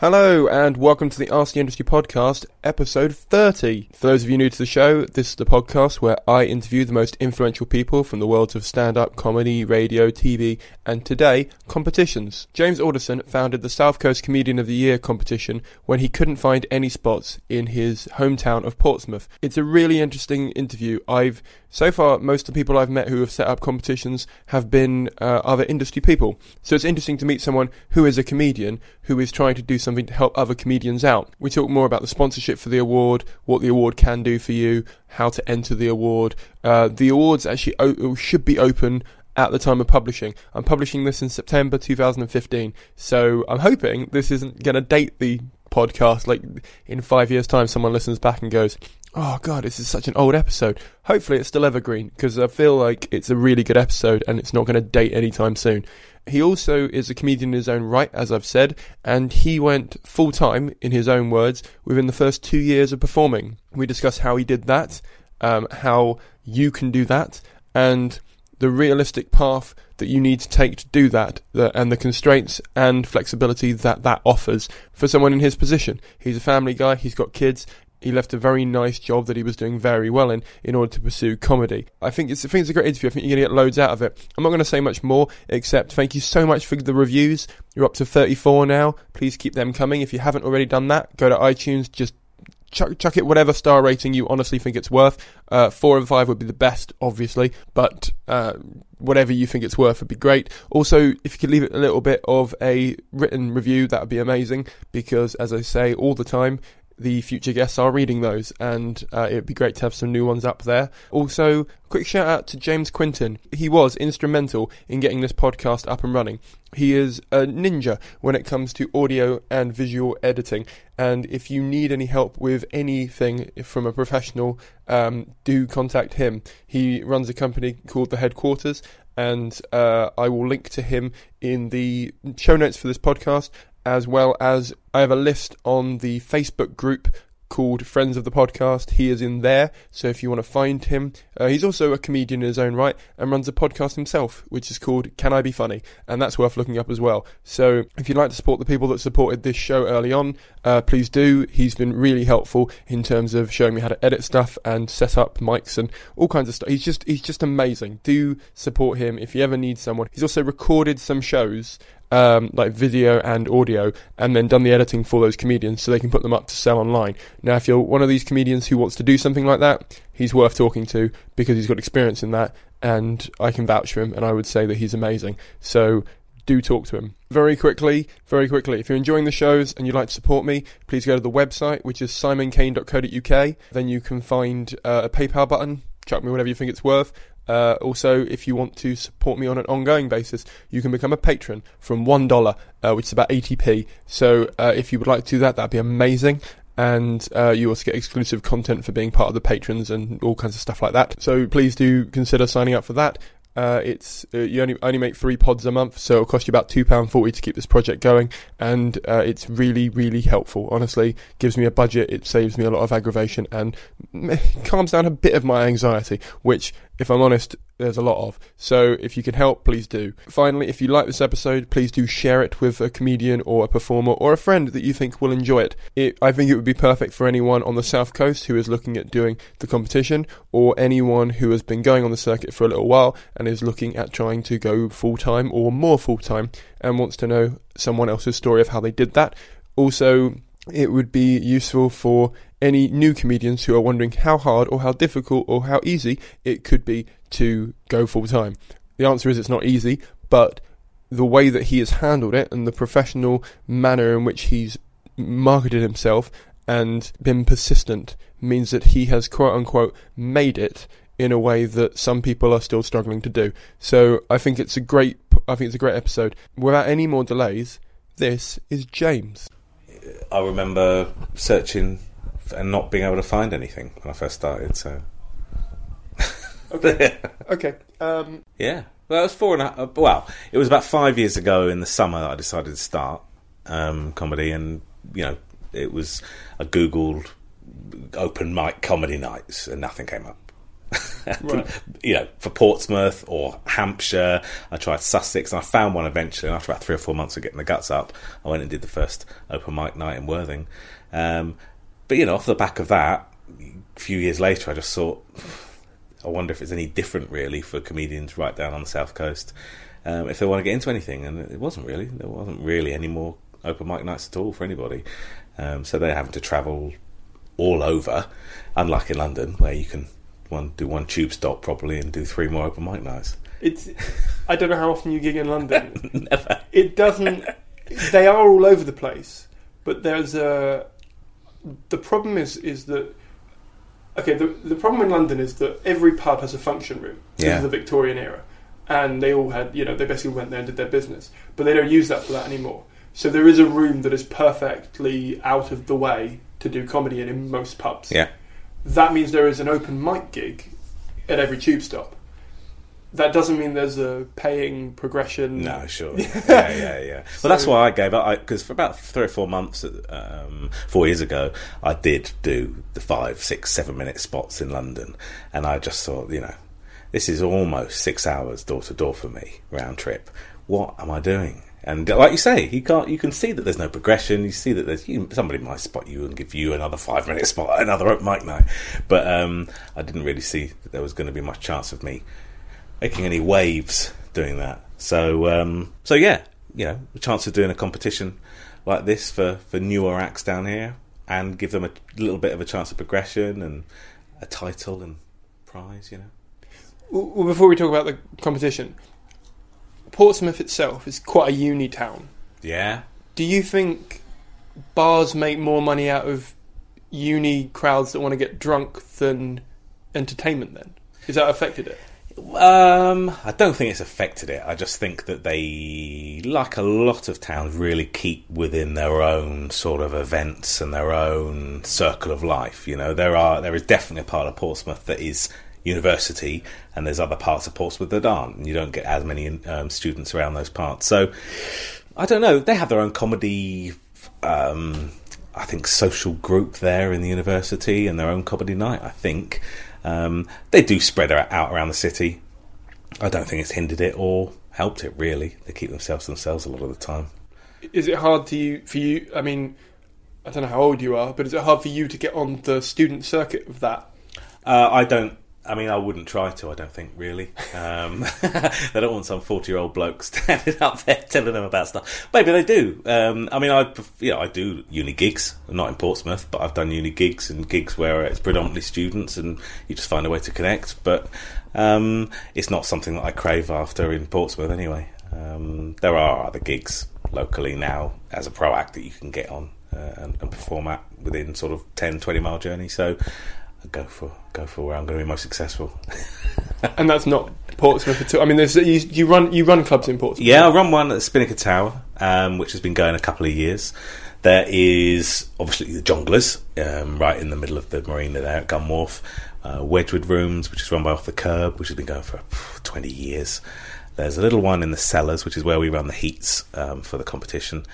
Hello, and welcome to the Ask the Industry podcast, episode 30. For those of you new to the show, this is the podcast where I interview the most influential people from the worlds of stand up, comedy, radio, TV, and today, competitions. James Alderson founded the South Coast Comedian of the Year competition when he couldn't find any spots in his hometown of Portsmouth. It's a really interesting interview. I've so far, most of the people I've met who have set up competitions have been uh, other industry people. So it's interesting to meet someone who is a comedian who is trying to do something to help other comedians out. We talk more about the sponsorship for the award, what the award can do for you, how to enter the award. Uh, the awards actually o- should be open at the time of publishing. I'm publishing this in September 2015, so I'm hoping this isn't going to date the podcast. Like in five years' time, someone listens back and goes, "Oh God, this is such an old episode." Hopefully, it's still evergreen because I feel like it's a really good episode and it's not going to date anytime soon. He also is a comedian in his own right, as I've said, and he went full time, in his own words, within the first two years of performing. We discuss how he did that, um, how you can do that, and the realistic path that you need to take to do that, and the constraints and flexibility that that offers for someone in his position. He's a family guy, he's got kids, he left a very nice job that he was doing very well in in order to pursue comedy. I think it's I think it's a great interview. I think you're going to get loads out of it. I'm not going to say much more except thank you so much for the reviews. You're up to 34 now. Please keep them coming. If you haven't already done that, go to iTunes. Just chuck, chuck it whatever star rating you honestly think it's worth. Uh, four and five would be the best, obviously, but uh, whatever you think it's worth would be great. Also, if you could leave it a little bit of a written review, that would be amazing because, as I say all the time, the future guests are reading those, and uh, it'd be great to have some new ones up there. Also, quick shout out to James Quinton. He was instrumental in getting this podcast up and running. He is a ninja when it comes to audio and visual editing, and if you need any help with anything from a professional, um, do contact him. He runs a company called The Headquarters, and uh, I will link to him in the show notes for this podcast as well as I have a list on the Facebook group called Friends of the Podcast. He is in there, so if you want to find him, uh, he's also a comedian in his own right and runs a podcast himself, which is called Can I Be Funny? And that's worth looking up as well. So if you'd like to support the people that supported this show early on, uh, please do. He's been really helpful in terms of showing me how to edit stuff and set up mics and all kinds of stuff. He's just he's just amazing. Do support him if you ever need someone. He's also recorded some shows um, like video and audio, and then done the editing for those comedians so they can put them up to sell online. Now, if you're one of these comedians who wants to do something like that, he's worth talking to because he's got experience in that, and I can vouch for him, and I would say that he's amazing. So do talk to him. Very quickly, very quickly, if you're enjoying the shows and you'd like to support me, please go to the website, which is simoncaine.co.uk. Then you can find uh, a PayPal button. Chuck me whatever you think it's worth. Uh, also, if you want to support me on an ongoing basis, you can become a patron from $1, uh, which is about 80p. So uh, if you would like to do that, that'd be amazing. And uh, you also get exclusive content for being part of the patrons and all kinds of stuff like that. So please do consider signing up for that. Uh, it's uh, you only only make three pods a month, so it'll cost you about two pound forty to keep this project going, and uh, it's really really helpful. Honestly, gives me a budget, it saves me a lot of aggravation, and calms down a bit of my anxiety. Which, if I'm honest, there's a lot of. So if you can help, please do. Finally, if you like this episode, please do share it with a comedian or a performer or a friend that you think will enjoy it. it. I think it would be perfect for anyone on the South Coast who is looking at doing the competition or anyone who has been going on the circuit for a little while and is looking at trying to go full time or more full time and wants to know someone else's story of how they did that. Also, it would be useful for any new comedians who are wondering how hard or how difficult or how easy it could be to go full time. The answer is it's not easy, but the way that he has handled it and the professional manner in which he's marketed himself and been persistent means that he has quote unquote made it in a way that some people are still struggling to do. So I think it's a great I think it's a great episode. Without any more delays, this is James. I remember searching and not being able to find anything when I first started. So okay, okay, um, yeah. Well, it was four and a half. Well, it was about five years ago in the summer that I decided to start um, comedy, and you know, it was I googled open mic comedy nights, and nothing came up. right. you know, for Portsmouth or Hampshire. I tried Sussex and I found one eventually. And after about three or four months of getting the guts up, I went and did the first open mic night in Worthing. Um, but, you know, off the back of that, a few years later, I just thought, I wonder if it's any different really for comedians right down on the south coast um, if they want to get into anything. And it wasn't really. There wasn't really any more open mic nights at all for anybody. Um, so they're having to travel all over, unlike in London where you can one do one tube stop properly and do three more open mic nights. It's I don't know how often you gig in London. Never. It doesn't. They are all over the place, but there's a. The problem is is that. Okay, the the problem in London is that every pub has a function room. Yeah. This is the Victorian era, and they all had you know they basically went there and did their business, but they don't use that for that anymore. So there is a room that is perfectly out of the way to do comedy in in most pubs. Yeah that means there is an open mic gig at every tube stop. That doesn't mean there's a paying progression. No, sure. Yeah, yeah, yeah. so, well, that's why I gave up. Because for about three or four months, um, four years ago, I did do the five, six, seven minute spots in London. And I just thought, you know, this is almost six hours door to door for me, round trip. What am I doing? And like you say, you can't. You can see that there's no progression. You see that there's you, somebody might spot you and give you another five minute spot, another open mic night. But um, I didn't really see that there was going to be much chance of me making any waves doing that. So um, so yeah, you know, the chance of doing a competition like this for for newer acts down here and give them a little bit of a chance of progression and a title and prize. You know. Well, before we talk about the competition, Portsmouth itself is quite a uni town. Yeah. Do you think bars make more money out of uni crowds that want to get drunk than entertainment? Then is that affected it? Um, I don't think it's affected it. I just think that they, like a lot of towns, really keep within their own sort of events and their own circle of life. You know, there are there is definitely a part of Portsmouth that is university, and there's other parts of Portsmouth that aren't, and you don't get as many um, students around those parts. So I don't know. They have their own comedy. Um, I think social group there in the university and their own comedy night. I think um, they do spread out around the city. I don't think it's hindered it or helped it really. They keep themselves themselves a lot of the time. Is it hard to you for you? I mean, I don't know how old you are, but is it hard for you to get on the student circuit of that? Uh, I don't I mean, I wouldn't try to. I don't think really. Um, they don't want some forty-year-old bloke standing up there telling them about stuff. Maybe they do. Um, I mean, I know I do uni gigs, not in Portsmouth, but I've done uni gigs and gigs where it's predominantly students, and you just find a way to connect. But um, it's not something that I crave after in Portsmouth anyway. Um, there are other gigs locally now as a pro act that you can get on uh, and, and perform at within sort of 10, 20 mile journey. So go for go for where I'm going to be most successful. and that's not Portsmouth at all. I mean, there's you, you run you run clubs in Portsmouth. Yeah, I run one at the Spinnaker Tower, um, which has been going a couple of years. There is obviously the Jongleurs, um, right in the middle of the marina there at Gunwharf. Uh, Wedgewood Rooms, which is run by Off the Kerb, which has been going for 20 years. There's a little one in the Cellars, which is where we run the heats um, for the competition.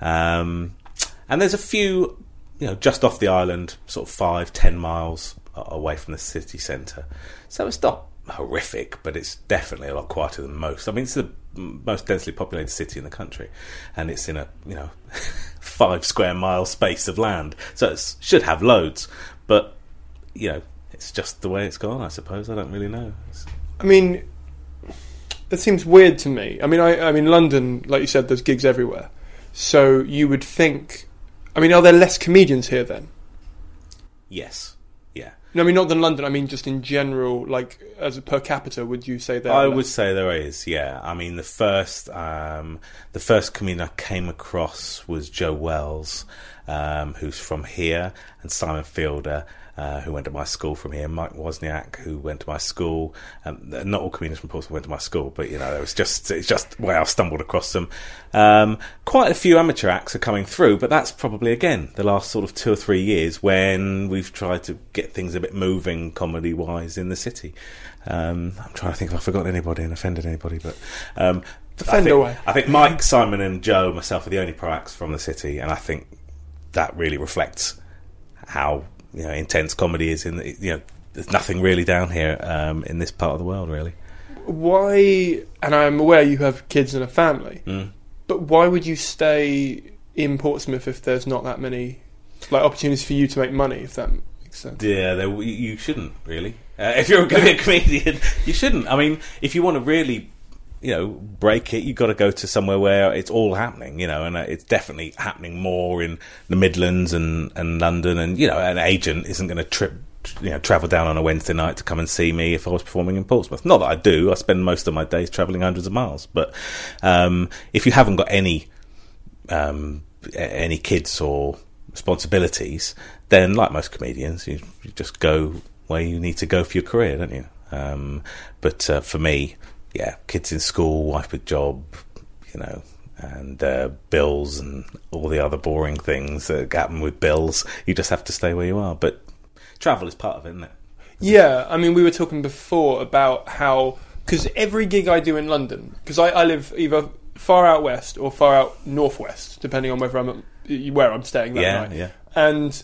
Um, and there's a few you know, just off the island, sort of five, ten miles away from the city centre. So it's not horrific, but it's definitely a lot quieter than most. I mean, it's the most densely populated city in the country, and it's in a you know five square mile space of land, so it should have loads. But you know, it's just the way it's gone. I suppose I don't really know. It's, I mean, it seems weird to me. I mean, I, I mean, London, like you said, there's gigs everywhere. So you would think. I mean, are there less comedians here then? yes. No, I mean not than London. I mean just in general, like as a per capita. Would you say there? I would say there is, yeah. I mean, the first, um, the first comedian I came across was Joe Wells, um, who's from here, and Simon Fielder, uh, who went to my school from here, Mike Wozniak, who went to my school. Um, not all comedians from Portsmouth went to my school, but you know, it was just it's just where I stumbled across them. Um, quite a few amateur acts are coming through, but that's probably again the last sort of two or three years when we've tried to get things a bit moving comedy wise in the city. Um, I'm trying to think if I've forgotten anybody and offended anybody, but um, I think. I think Mike, Simon, and Joe, myself, are the only pro acts from the city, and I think that really reflects how you know intense comedy is. In the, you know, there's nothing really down here um, in this part of the world, really. Why? And I'm aware you have kids and a family, Mm. but why would you stay in Portsmouth if there's not that many like opportunities for you to make money? If that makes sense. Yeah, there, you shouldn't really. Uh, if you're going to be a comedian, you shouldn't. I mean, if you want to really, you know, break it, you've got to go to somewhere where it's all happening. You know, and uh, it's definitely happening more in the Midlands and and London. And you know, an agent isn't going to trip. You know, travel down on a Wednesday night to come and see me if I was performing in Portsmouth. Not that I do. I spend most of my days travelling hundreds of miles. But um, if you haven't got any um, any kids or responsibilities, then like most comedians, you, you just go where you need to go for your career, don't you? Um, but uh, for me, yeah, kids in school, wife with job, you know, and uh, bills and all the other boring things that happen with bills. You just have to stay where you are. But travel is part of it, isn't it? Yeah, I mean, we were talking before about how because every gig I do in London, because I, I live either far out west or far out northwest, depending on whether I'm where I'm staying that Yeah, night. yeah. And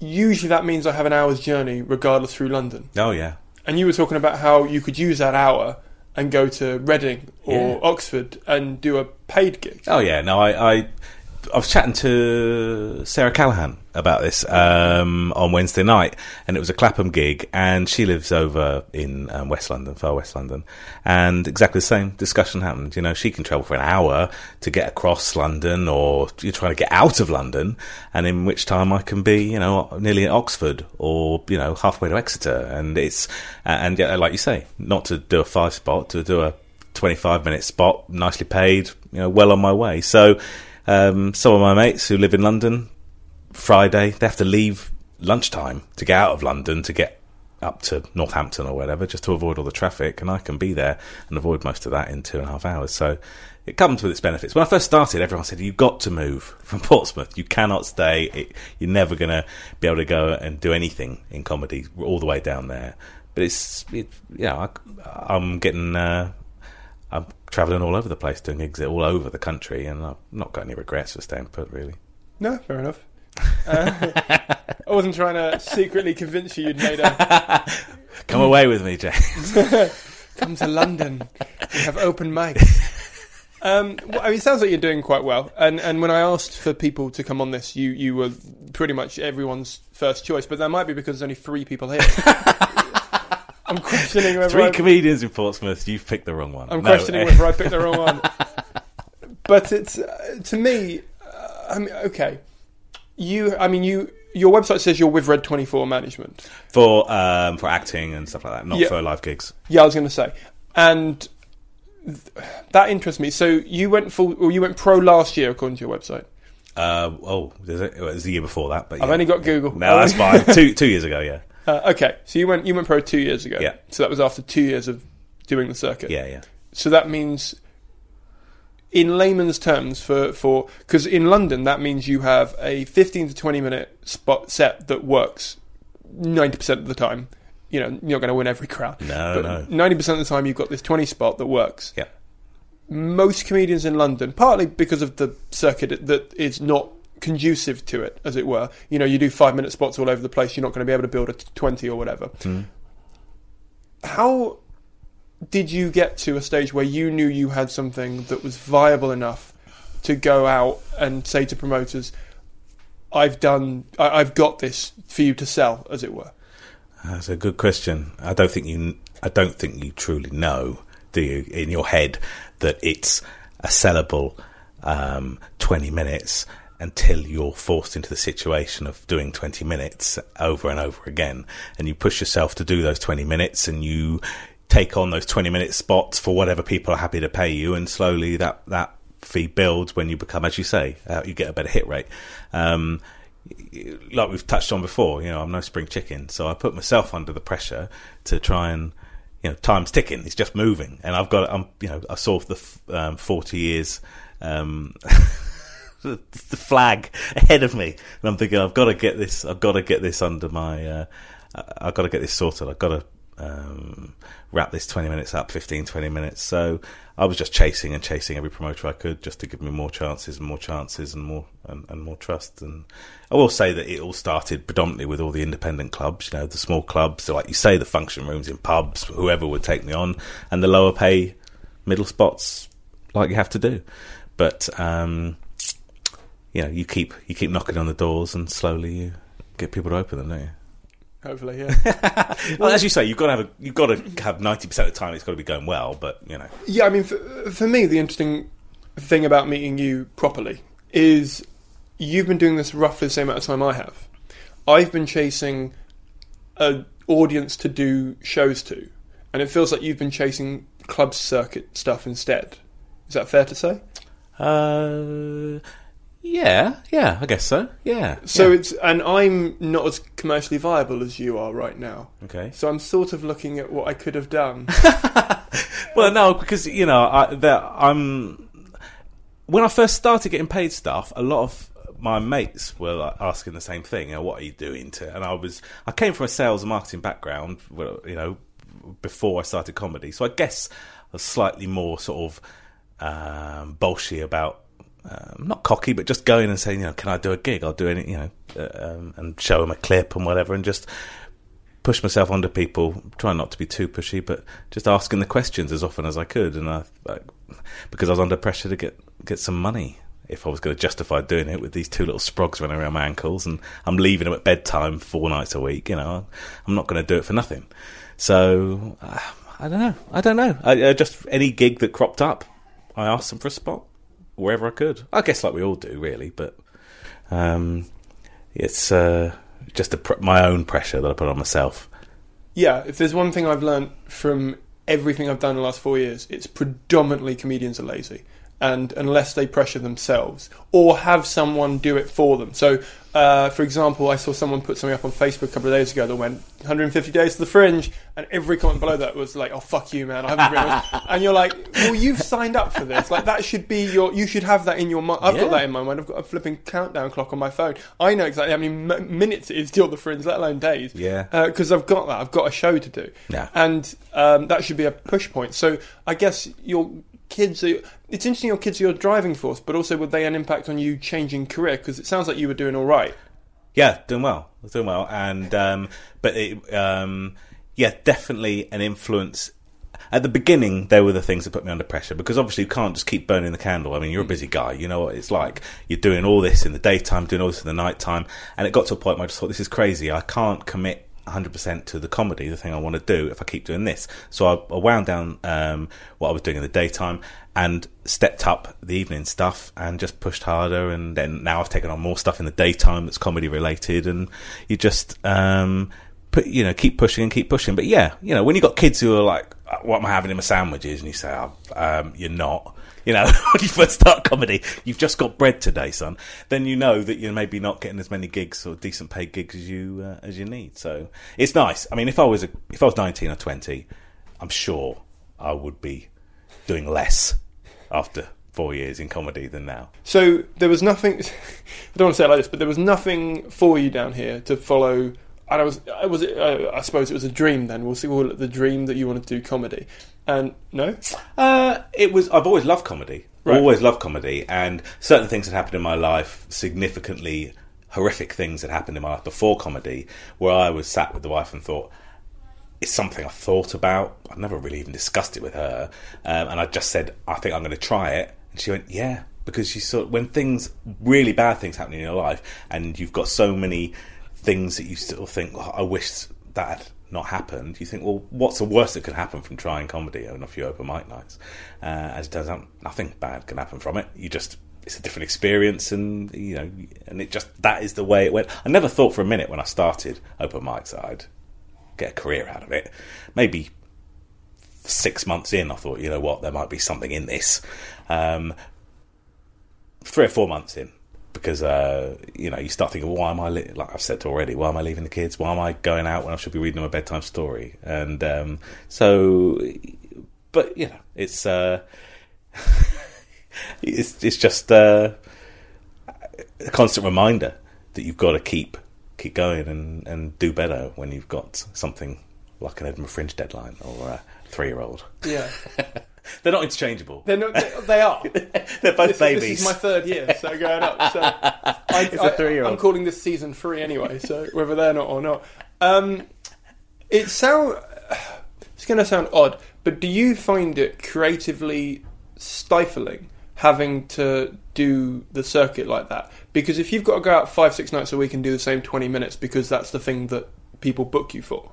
usually that means I have an hour's journey, regardless, through London. Oh yeah, And you were talking about how you could use that hour and go to Reading or Yeah. Oxford and do a paid gig. Oh yeah, no, I, I, I was chatting to Sarah Callaghan about this um, on Wednesday night, and it was a Clapham gig, and she lives over in um, West London, far West London, and exactly the same discussion happened. You know, she can travel for an hour to get across London, or you're trying to get out of London, and in which time I can be, you know, nearly at Oxford or you know halfway to Exeter, and it's and yeah, like you say, not to do a five spot, to do a 25 minute spot, nicely paid, you know, well on my way. So, um, some of my mates who live in London, Friday, they have to leave lunchtime to get out of London to get up to Northampton or whatever, just to avoid all the traffic. And I can be there and avoid most of that in two and a half hours. So, it comes with its benefits. When I first started, everyone said, You've got to move from Portsmouth. You cannot stay. It, you're never going to be able to go and do anything in comedy all the way down there. But it's, it, yeah, I, I'm getting, uh, I'm travelling all over the place, doing gigs all over the country, and I've not got any regrets for staying put, really. No, fair enough. Uh, I wasn't trying to secretly convince you you'd made a Come away with me, James. come to London. We have open mics. Um, well, I mean, it sounds like you're doing quite well. And and when I asked for people to come on this, you you were pretty much everyone's first choice. But that might be because there's only three people here. I'm questioning whether Three I, comedians in Portsmouth, you've picked the wrong one. I'm No, questioning whether I picked the wrong one. But it's uh, to me. Uh, I mean, okay. You, I mean, you. Your website says you're with Red Twenty Four Management. for um, for acting and stuff like that, not Yeah. for live gigs. Yeah, I was going to say, and th- that interests me. So you went full, or you went pro last year, according to your website. Uh, oh, is it? it was the year before that, but I've only got Google. No, that's fine. two two years ago, yeah, Uh, okay, so you went you went pro two years ago. Yeah. So that was after two years of doing the circuit. yeah, yeah. So that means, in layman's terms, for for because in London that means you have a fifteen to twenty minute spot set that works ninety percent of the time. You know, you're not going to win every crowd. No, no. ninety percent of the time you've got this twenty spot that works. Yeah. Most comedians in London, partly because of the circuit that is not conducive to it, as it were. You know, you do five minute spots all over the place. You're not going to be able to build a twenty or whatever. how did you get to a stage where you knew you had something that was viable enough to go out and say to promoters, "I've done, I, I've got this for you to sell," as it were? That's a good question. I don't think you. I don't think you truly know, do you, in your head, that it's a sellable um, twenty minutes until you're forced into the situation of doing 20 minutes over and over again. And you push yourself to do those 20 minutes and you take on those 20 minute spots for whatever people are happy to pay you. And slowly that that fee builds when you become as you say uh, you get a better hit rate. Um, like we've touched on before you know I'm no spring chicken. So I put myself under the pressure to try and you know time's ticking. It's just moving. And I've got I'm you know I saw the um, 40 years um, the, flag ahead of me, and I'm thinking, I've got to get this. I've got to get this under my. Uh, I've got to get this sorted. I've got to um, wrap this 20 minutes up, 15, 20 minutes. So I was just chasing and chasing every promoter I could just to give me more chances and more chances and more and, and, more trust. And I will say that it all started predominantly with all the independent clubs, you know, the small clubs, so like you say, the function rooms in pubs, whoever would take me on, and the lower pay middle spots, like you have to do. But um, you know, you keep you keep knocking on the doors, and slowly you get people to open them, don't you? Hopefully, yeah. well, as you say, you've got to have a, you've got to have ninety percent of the time. It's got to be going well, but you know. Yeah, I mean, for, for me, the interesting thing about meeting you properly is you've been doing this roughly the same amount of time I have. I've been chasing an audience to do shows to, and it feels like you've been chasing club circuit stuff instead. Is that fair to say? Uh, yeah, yeah, I guess so. Yeah. So yeah. it's and I'm not as commercially viable as you are right now. Okay. So I'm sort of looking at what I could have done. well, no, because you know, I, I'm when I first started getting paid stuff, a lot of my mates were like, asking the same thing. You know, what are you doing to? And I was, I came from a sales and marketing background. You know, before I started comedy, so I guess I was slightly more sort of um, bolshy about um, not cocky, but just going and saying, you know, can I do a gig? I'll do any, you know, uh, um, and show them a clip and whatever, and just push myself onto people, trying not to be too pushy, but just asking the questions as often as I could, and I, because I was under pressure to get get some money if I was going to justify doing it with these two little sprogs running around my ankles, and I'm leaving them at bedtime four nights a week. You know, I'm not going to do it for nothing. So uh, I don't know. I don't know. I, uh, just any gig that cropped up, I asked them for a spot wherever I could. I guess like we all do, really. But um, it's uh, just pr- my own pressure that I put on myself. Yeah, if there's one thing I've learned from everything I've done in the last four years, it's predominantly comedians are lazy and unless they pressure themselves or have someone do it for them. So, uh, for example, I saw someone put something up on Facebook a couple of days ago that went 150 days to the fringe, and every comment below that was like, "Oh fuck you, man! I haven't written." and you're like, "Well, you've signed up for this. Like that should be your. You should have that in your mind. I've Yeah. got that in my mind. I've got a flipping countdown clock on my phone. I know exactly how many m- minutes it is till the fringe, let alone days. Yeah. because I've got that. I've got a show to do. Yeah. and um, that should be a push point. So I guess your kids are. It's interesting your kids are your driving force, but also were they an impact on you changing career? Because it sounds like you were doing all right. Yeah, doing well, doing well, and um, but it, um, yeah, definitely an influence. At the beginning, there were the things that put me under pressure because obviously you can't just keep burning the candle. I mean, you're a busy guy, you know what it's like. You're doing all this in the daytime, doing all this in the nighttime, and it got to a point where I just thought, this is crazy. I can't commit 100% to the comedy, the thing I want to do, if I keep doing this. So I, I wound down um, what I was doing in the daytime and stepped up the evening stuff and just pushed harder. And then now I've taken on more stuff in the daytime that's comedy related. And you just, um, put, you know, keep pushing and keep pushing. But yeah, you know, when you've got kids who are like, what am I having in my sandwiches? And you say, oh, um, you're not. You know, when you first start comedy, you've just got bread today, son. Then you know that you're maybe not getting as many gigs or decent paid gigs as you uh, as you need. So it's nice. I mean, if I was a, if I was 19 or 20, I'm sure I would be doing less after four years in comedy than now. So there was nothing. I don't want to say it like this, but there was nothing for you down here to follow. And I was, I was, I suppose it was a dream. Then we'll see. We'll the dream that you wanted to do comedy. And no, Uh, it was. I've always loved comedy. Right. Always loved comedy, and certain things that happened in my life, significantly horrific things that happened in my life before comedy, where I was sat with the wife and thought, it's something I thought about. I never really even discussed it with her, um, and I just said I think I'm going to try it, and she went, "Yeah," because she saw when things really bad things happen in your life, and you've got so many things that you still think, oh, "I wish that had not happened." You think, "Well, what's the worst that could happen from trying comedy on a few open mic nights?" Uh, as it turns out, nothing bad can happen from it. You just it's a different experience, and you know, and it just that is the way it went. I never thought for a minute when I started open mics that I'd get a career out of it. Maybe six months in, I thought, you know what, there might be something in this. Um, three or four months in, because uh, you know you start thinking, well, why am I li-? like I've said already? Why am I leaving the kids? Why am I going out when I should be reading them a bedtime story? And um, so, but you know, it's uh, it's it's just uh, a constant reminder that you've got to keep keep going and, and do better when you've got something like an Edinburgh Fringe deadline or a three year old. Yeah. They're not interchangeable. They're not, they, they are. They're both this, babies. This is my third year, so going up. So I, It's a three-year-old. am calling this season three anyway, so whether they're not or not. Um, it sound. It's going to sound odd, but do you find it creatively stifling having to do the circuit like that? Because if you've got to go out five, six nights a week and do the same twenty minutes because that's the thing that people book you for,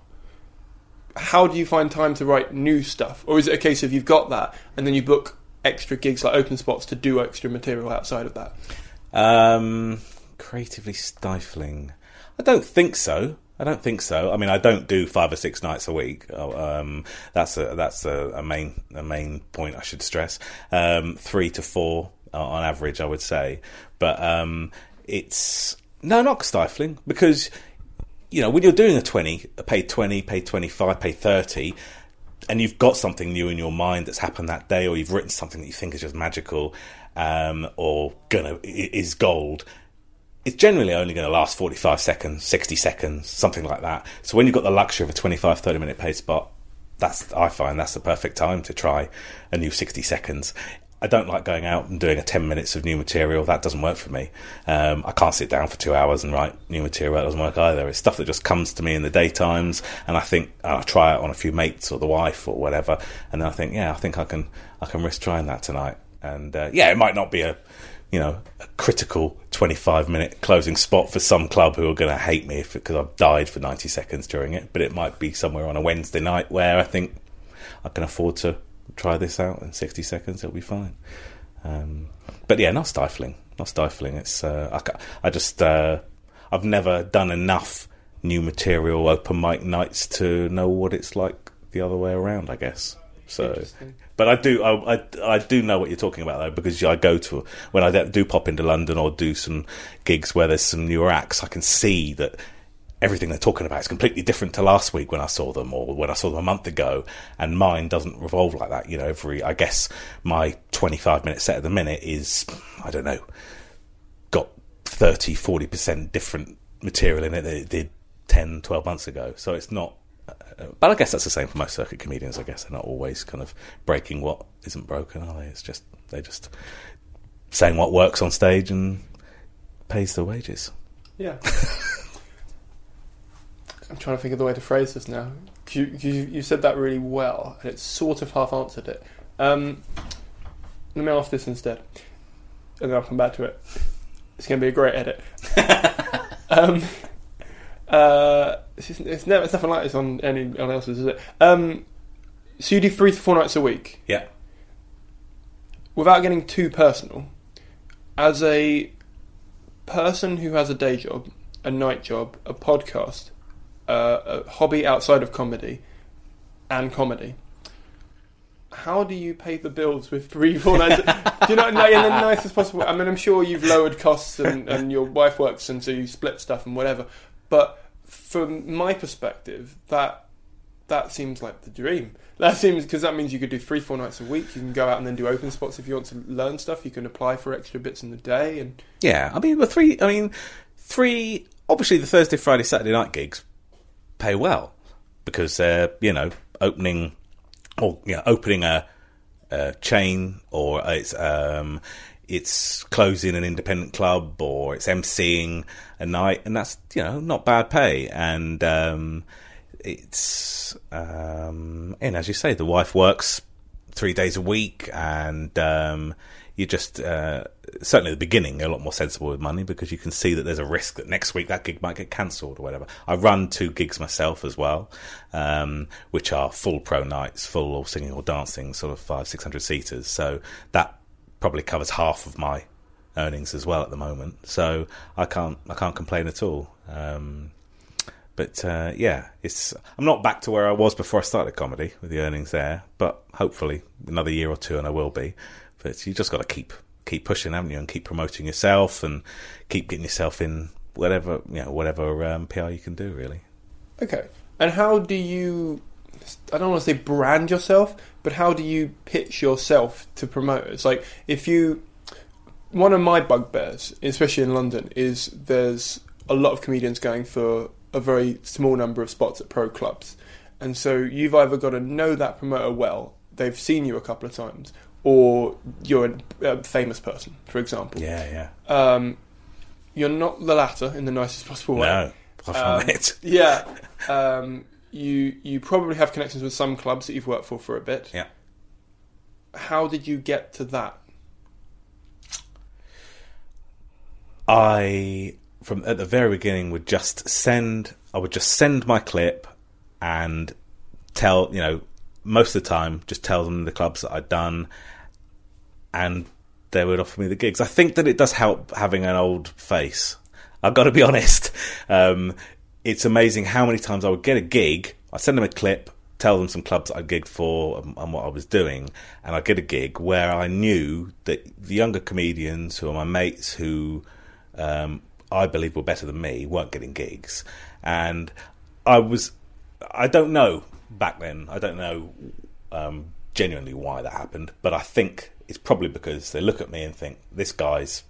how do you find time to write new stuff? Or is it a case of you've got that and then you book extra gigs like open spots to do extra material outside of that? Um, creatively stifling. I don't think so. I don't think so. I mean, I don't do five or six nights a week. Oh, Um, that's a that's a, a main a main point I should stress. Um, three to four uh, on average, I would say. But um, it's no, not stifling because you know when you're doing a twenty, a paid twenty, paid twenty five, paid thirty. And you've got something new in your mind that's happened that day, or you've written something that you think is just magical, um, or gonna is gold it's generally only going to last 45 seconds, 60 seconds, something like that. So when you've got the luxury of a 25, 30 minute paid spot, that's, I find that's the perfect time to try a new 60 seconds. I don't like going out and doing a 10 minutes of new material. That doesn't work for me. Um, I can't sit down for two hours and write new material. That doesn't work either. It's stuff that just comes to me in the daytimes, and I think I'll try it on a few mates or the wife or whatever, and then I think, yeah, I think I can, I can risk trying that tonight. And uh, yeah, it might not be a, you know, a critical 25 minute closing spot for some club who are going to hate me because I've died for 90 seconds during it. But it might be somewhere on a Wednesday night where I think I can afford to try this out in 60 seconds. It'll be fine. Um, but yeah, not stifling. Not stifling. It's uh, I, I just uh, I've never done enough new material open mic nights to know what it's like the other way around. I guess. So, but I do, I, I, I do know what you're talking about though, because I go to when I do pop into London or do some gigs where there's some newer acts, I can see that everything they're talking about is completely different to last week when I saw them or when I saw them a month ago, and mine doesn't revolve like that. You know, every I guess my 25 minute set at the minute is I don't know, got 30, 40 percent different material in it than it did 10, 12 months ago. So it's not uh, but I guess that's the same for most circuit comedians. I guess they're not always kind of breaking what isn't broken, are they? It's just they're just saying what works on stage and pays their wages. Yeah. I'm trying to think of the way to phrase this now. You, you, you said that really well, and it sort of half answered it. Um, let me ask this instead, and then I'll come back to it. It's going to be a great edit. um, uh, it's, it's never it's nothing like this on anyone else's, is it? Um, so you do three to four nights a week. Yeah. without getting too personal, as a person who has a day job, a night job, a podcast, a hobby outside of comedy, and comedy, how do you pay the bills with three, four nights? do you know, in the nicest possible? I mean, I'm sure you've lowered costs and, and your wife works, and so you split stuff and whatever. But from my perspective, that that seems like the dream. That seems because that means you could do three, four nights a week. You can go out and then do open spots if you want to learn stuff. You can apply for extra bits in the day, and Yeah, I mean, the three. I mean, three. Obviously, the Thursday, Friday, Saturday night gigs pay well because they're you know opening or you know opening a, a chain or it's um it's closing an independent club or it's emceeing a night and that's you know not bad pay. And um it's um, and as you say, the wife works three days a week, and um, you just uh, certainly at the beginning a lot more sensible with money because you can see that there's a risk that next week that gig might get cancelled or whatever. I run two gigs myself as well, um, which are full pro nights, full or singing or dancing, sort of five six hundred seaters. So that probably covers half of my earnings as well at the moment. So I can't I can't complain at all. Um, but uh, yeah, it's I'm not back to where I was before I started comedy with the earnings there, but hopefully another year or two and I will be. But you just got to keep keep pushing, haven't you, and keep promoting yourself and keep getting yourself in whatever you know whatever um, PR you can do, really. Okay. And how do you? I don't want to say brand yourself, but how do you pitch yourself to promoters? Like, if you, one of my bugbears, especially in London, is there's a lot of comedians going for a very small number of spots at pro clubs, and so you've either got to know that promoter well, they've seen you a couple of times, or you're a famous person, for example. Yeah, yeah. Um, you're not the latter in the nicest possible way. No, Um, it. Yeah. Um, you you probably have connections with some clubs that you've worked for for a bit. Yeah. How did you get to that? I from at the very beginning would just send I would just send my clip and tell you know most of the time just tell them the clubs that I'd done and they would offer me the gigs. I think that it does help having an old face. I've got to be honest. Um, it's amazing how many times I would get a gig. I'd send them a clip, tell them some clubs that I gigged for and, and what I was doing, and I'd get a gig where I knew that the younger comedians who are my mates who um, I believe were better than me weren't getting gigs, and I was I don't know back then. I don't know um, genuinely why that happened, but I think it's probably because they look at me and think this guy's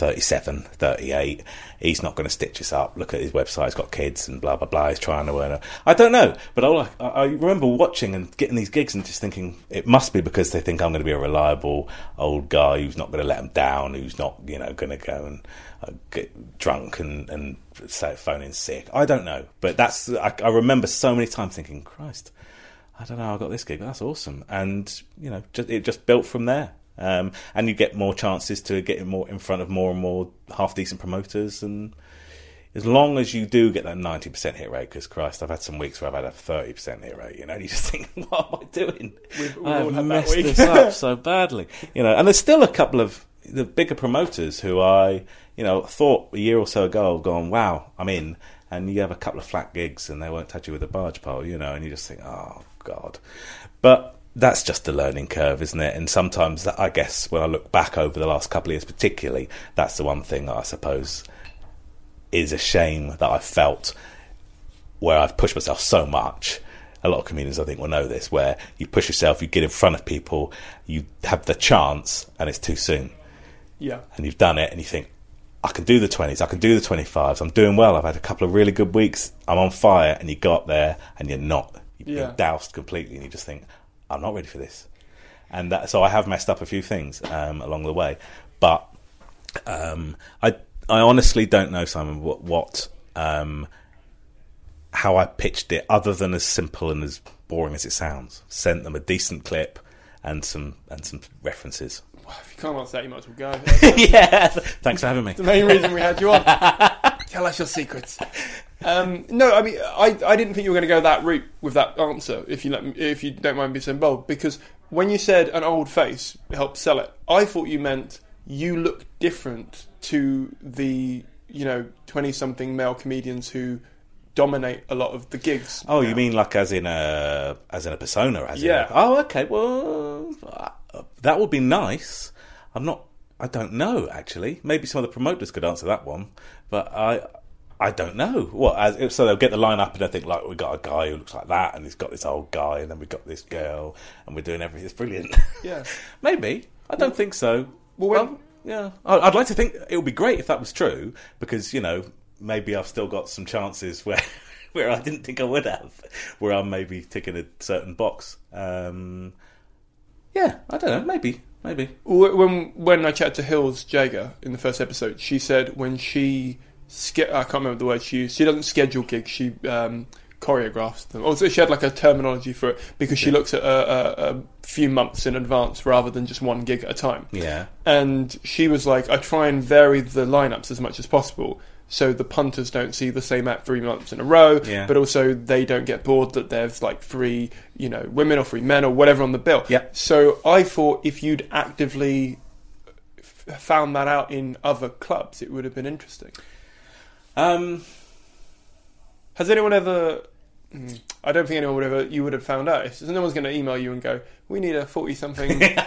37, 38. He's not going to stitch us up. Look at his website. He's got kids and blah, blah, blah. He's trying to earn a... I don't know. But all I, I remember watching and getting these gigs and just thinking it must be because they think I'm going to be a reliable old guy who's not going to let them down, who's not, you know, going to go and uh, get drunk and, and in sick. I don't know. But that's... I, I remember so many times thinking, Christ, I don't know, I got this gig. but That's awesome. And, you know, just, it just built from there. Um, and you get more chances to get in more in front of more and more half decent promoters. And as long as you do get that ninety percent hit rate, because Christ, I've had some weeks where I've had a thirty percent hit rate. You know, you just think, what am I doing? We've- we've I all have that messed this up so badly. You know, and there's still a couple of the bigger promoters who I, you know, thought a year or so ago, gone, wow, I'm in. And you have a couple of flat gigs, and they won't touch you with a barge pole, you know, and you just think, oh god. But that's just a learning curve, isn't it? And sometimes, that, I guess, when I look back over the last couple of years, particularly, that's the one thing that I suppose is a shame that I felt where I've pushed myself so much. A lot of comedians, I think, will know this, where you push yourself, you get in front of people, you have the chance, and it's too soon. Yeah. And you've done it, and you think, I can do the 20s, I can do the 25s, I'm doing well, I've had a couple of really good weeks, I'm on fire, and you go up there, and you're not. You've Yeah. been doused completely, and you just think, I'm not ready for this. And that, so I have messed up a few things um, along the way. But um, I, I honestly don't know, Simon, what, what um, how I pitched it, other than as simple and as boring as it sounds. Sent them a decent clip and some and some references. If you can't answer that, you might as well go. Yeah, thanks for having me. the main reason we had you on. Tell us your secrets. Um, no, I mean, I, I didn't think you were going to go that route with that answer. If you let me, if you don't mind being so bold, because when you said an old face helps sell it, I thought you meant you look different to the you know twenty something male comedians who dominate a lot of the gigs. Oh, you mean like as in a as in a persona? As Yeah. In a, oh, okay. Well, that would be nice. I'm not. I don't know actually. Maybe some of the promoters could answer that one, but I. I don't know what. As, so they'll get the line up, and I think like we got a guy who looks like that, and he's got this old guy, and then we got this girl, and we're doing everything. It's brilliant. Yeah. maybe. I don't think so. Well, when- yeah. I'd like to think it would be great if that was true, because you know maybe I've still got some chances where where I didn't think I would have, where I'm maybe ticking a certain box. Um, yeah, I don't know. Maybe, maybe. When when I chatted to Hils Jago in the first episode, she said when she I can't remember the word she used. She doesn't schedule gigs. She um, choreographs them. Also, she had like a terminology for it because she looks at a, a, a few months in advance rather than just one gig at a time. Yeah. And she was like, I try and vary the lineups as much as possible. So the punters don't see the same act three months in a row, Yeah. but also they don't get bored that there's like three, you know, women or three men or whatever on the bill. Yeah. So I thought if you'd actively f- found that out in other clubs, it would have been interesting. Um, Has anyone ever? mm, I don't think anyone would ever. You would have found out. If no one's going to email you and go, "We need a forty-something."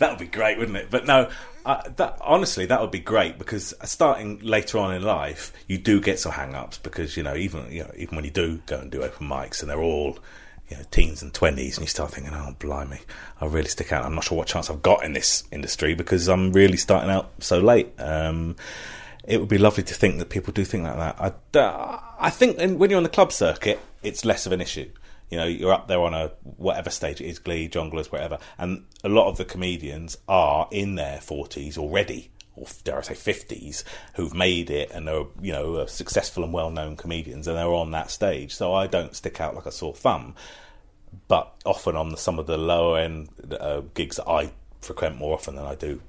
that would be great, wouldn't it? But no, that, honestly, that would be great because starting later on in life, you do get some hang-ups because you know even you know even when you do go and do open mics and they're all you know teens and twenties, and you start thinking, oh blimey, I really stick out. I'm not sure what chance I've got in this industry because I'm really starting out so late. Um, it would be lovely to think that people do think like that. I, uh, I think in, when you're on the club circuit, it's less of an issue. You know, you're up there on a whatever stage it is, Glee, Jongleurs, whatever, and a lot of the comedians are in their 40s already, or dare I say 50s, who've made it and are you know successful and well-known comedians, and they're on that stage. So I don't stick out like a sore thumb but often on the, some of the lower end uh, gigs that I frequent more often than I do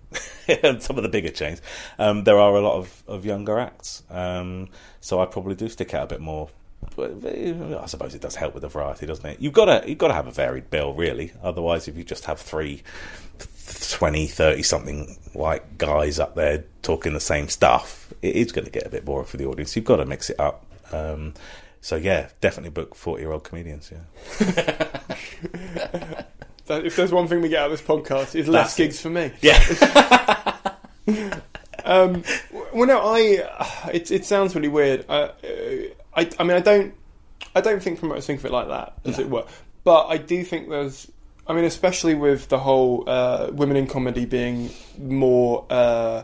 some of the bigger chains, um, there are a lot of, of younger acts. Um, so I probably do stick out a bit more. I suppose it does help with the variety, doesn't it? You've got to you've got to have a varied bill, really. Otherwise, if you just have three 20, 30 something white guys up there talking the same stuff, it is going to get a bit boring for the audience. You've got to mix it up. Um, so yeah, definitely book forty year old comedians. Yeah, if there's one thing we get out of this podcast, is less That's it. gigs for me. yeah. Um, well, no, I. It it sounds really weird. I, uh, I, I mean, I don't, I don't think promoters think of it like that, as it were. But I do think there's. I mean, especially with the whole uh, women in comedy being more. Uh,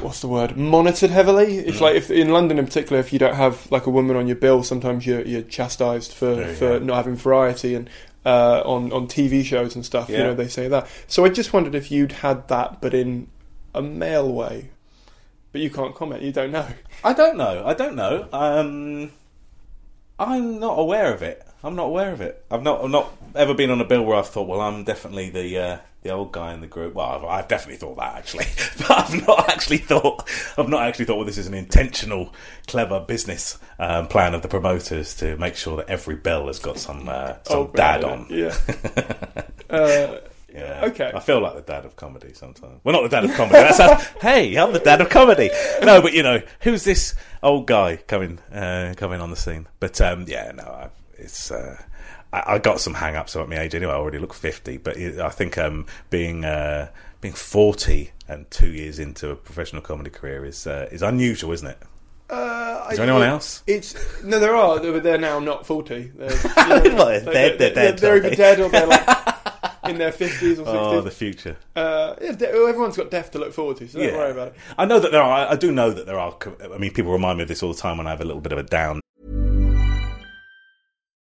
what's the word? Monitored heavily. If Mm. like if in London in particular, if you don't have like a woman on your bill, sometimes you're you're chastised for you for go. not having variety and. Uh, on on TV shows and stuff, you know, they say that. So I just wondered if you'd had that, but in a male way. But you can't comment. You don't know. I don't know. I don't know. Um, I'm not aware of it. I'm not aware of it. I've not I've not ever been on a bill where I've thought, well, I'm definitely the uh, the old guy in the group. Well, I've, I've definitely thought that actually, but I've not actually thought. I've not actually thought. Well, this is an intentional, clever business um, plan of the promoters to make sure that every bill has got some uh, some Oh, dad on. Yeah. uh, Yeah. Okay. I feel like the dad of comedy sometimes. Well, not the dad of comedy. That's how, hey, I'm the dad of comedy. No, but you know, who's this old guy coming uh, coming on the scene? But um, yeah, no, I, it's. Uh, I, I got some hang-ups about my age anyway. I already look fifty, but it, I think um, being uh, being forty and two years into a professional comedy career is uh, is unusual, isn't it? uh, Is there anyone else? It's no, there are, but they're now not forty. They're, Well, they're dead, they're dead, They're, aren't either they? dead or they're like in their fifties or 60s. Oh, the future. uh, yeah, de- everyone's got death to look forward to, so don't worry about it. I know that there are. I do know that there are. I mean, people remind me of this all the time when I have a little bit of a down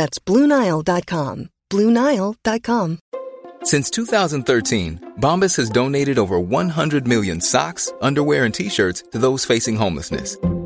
That's BlueNile.com. BlueNile.com. Since 2013, Bombas has donated over 100 million socks, underwear, and t shirts to those facing homelessness.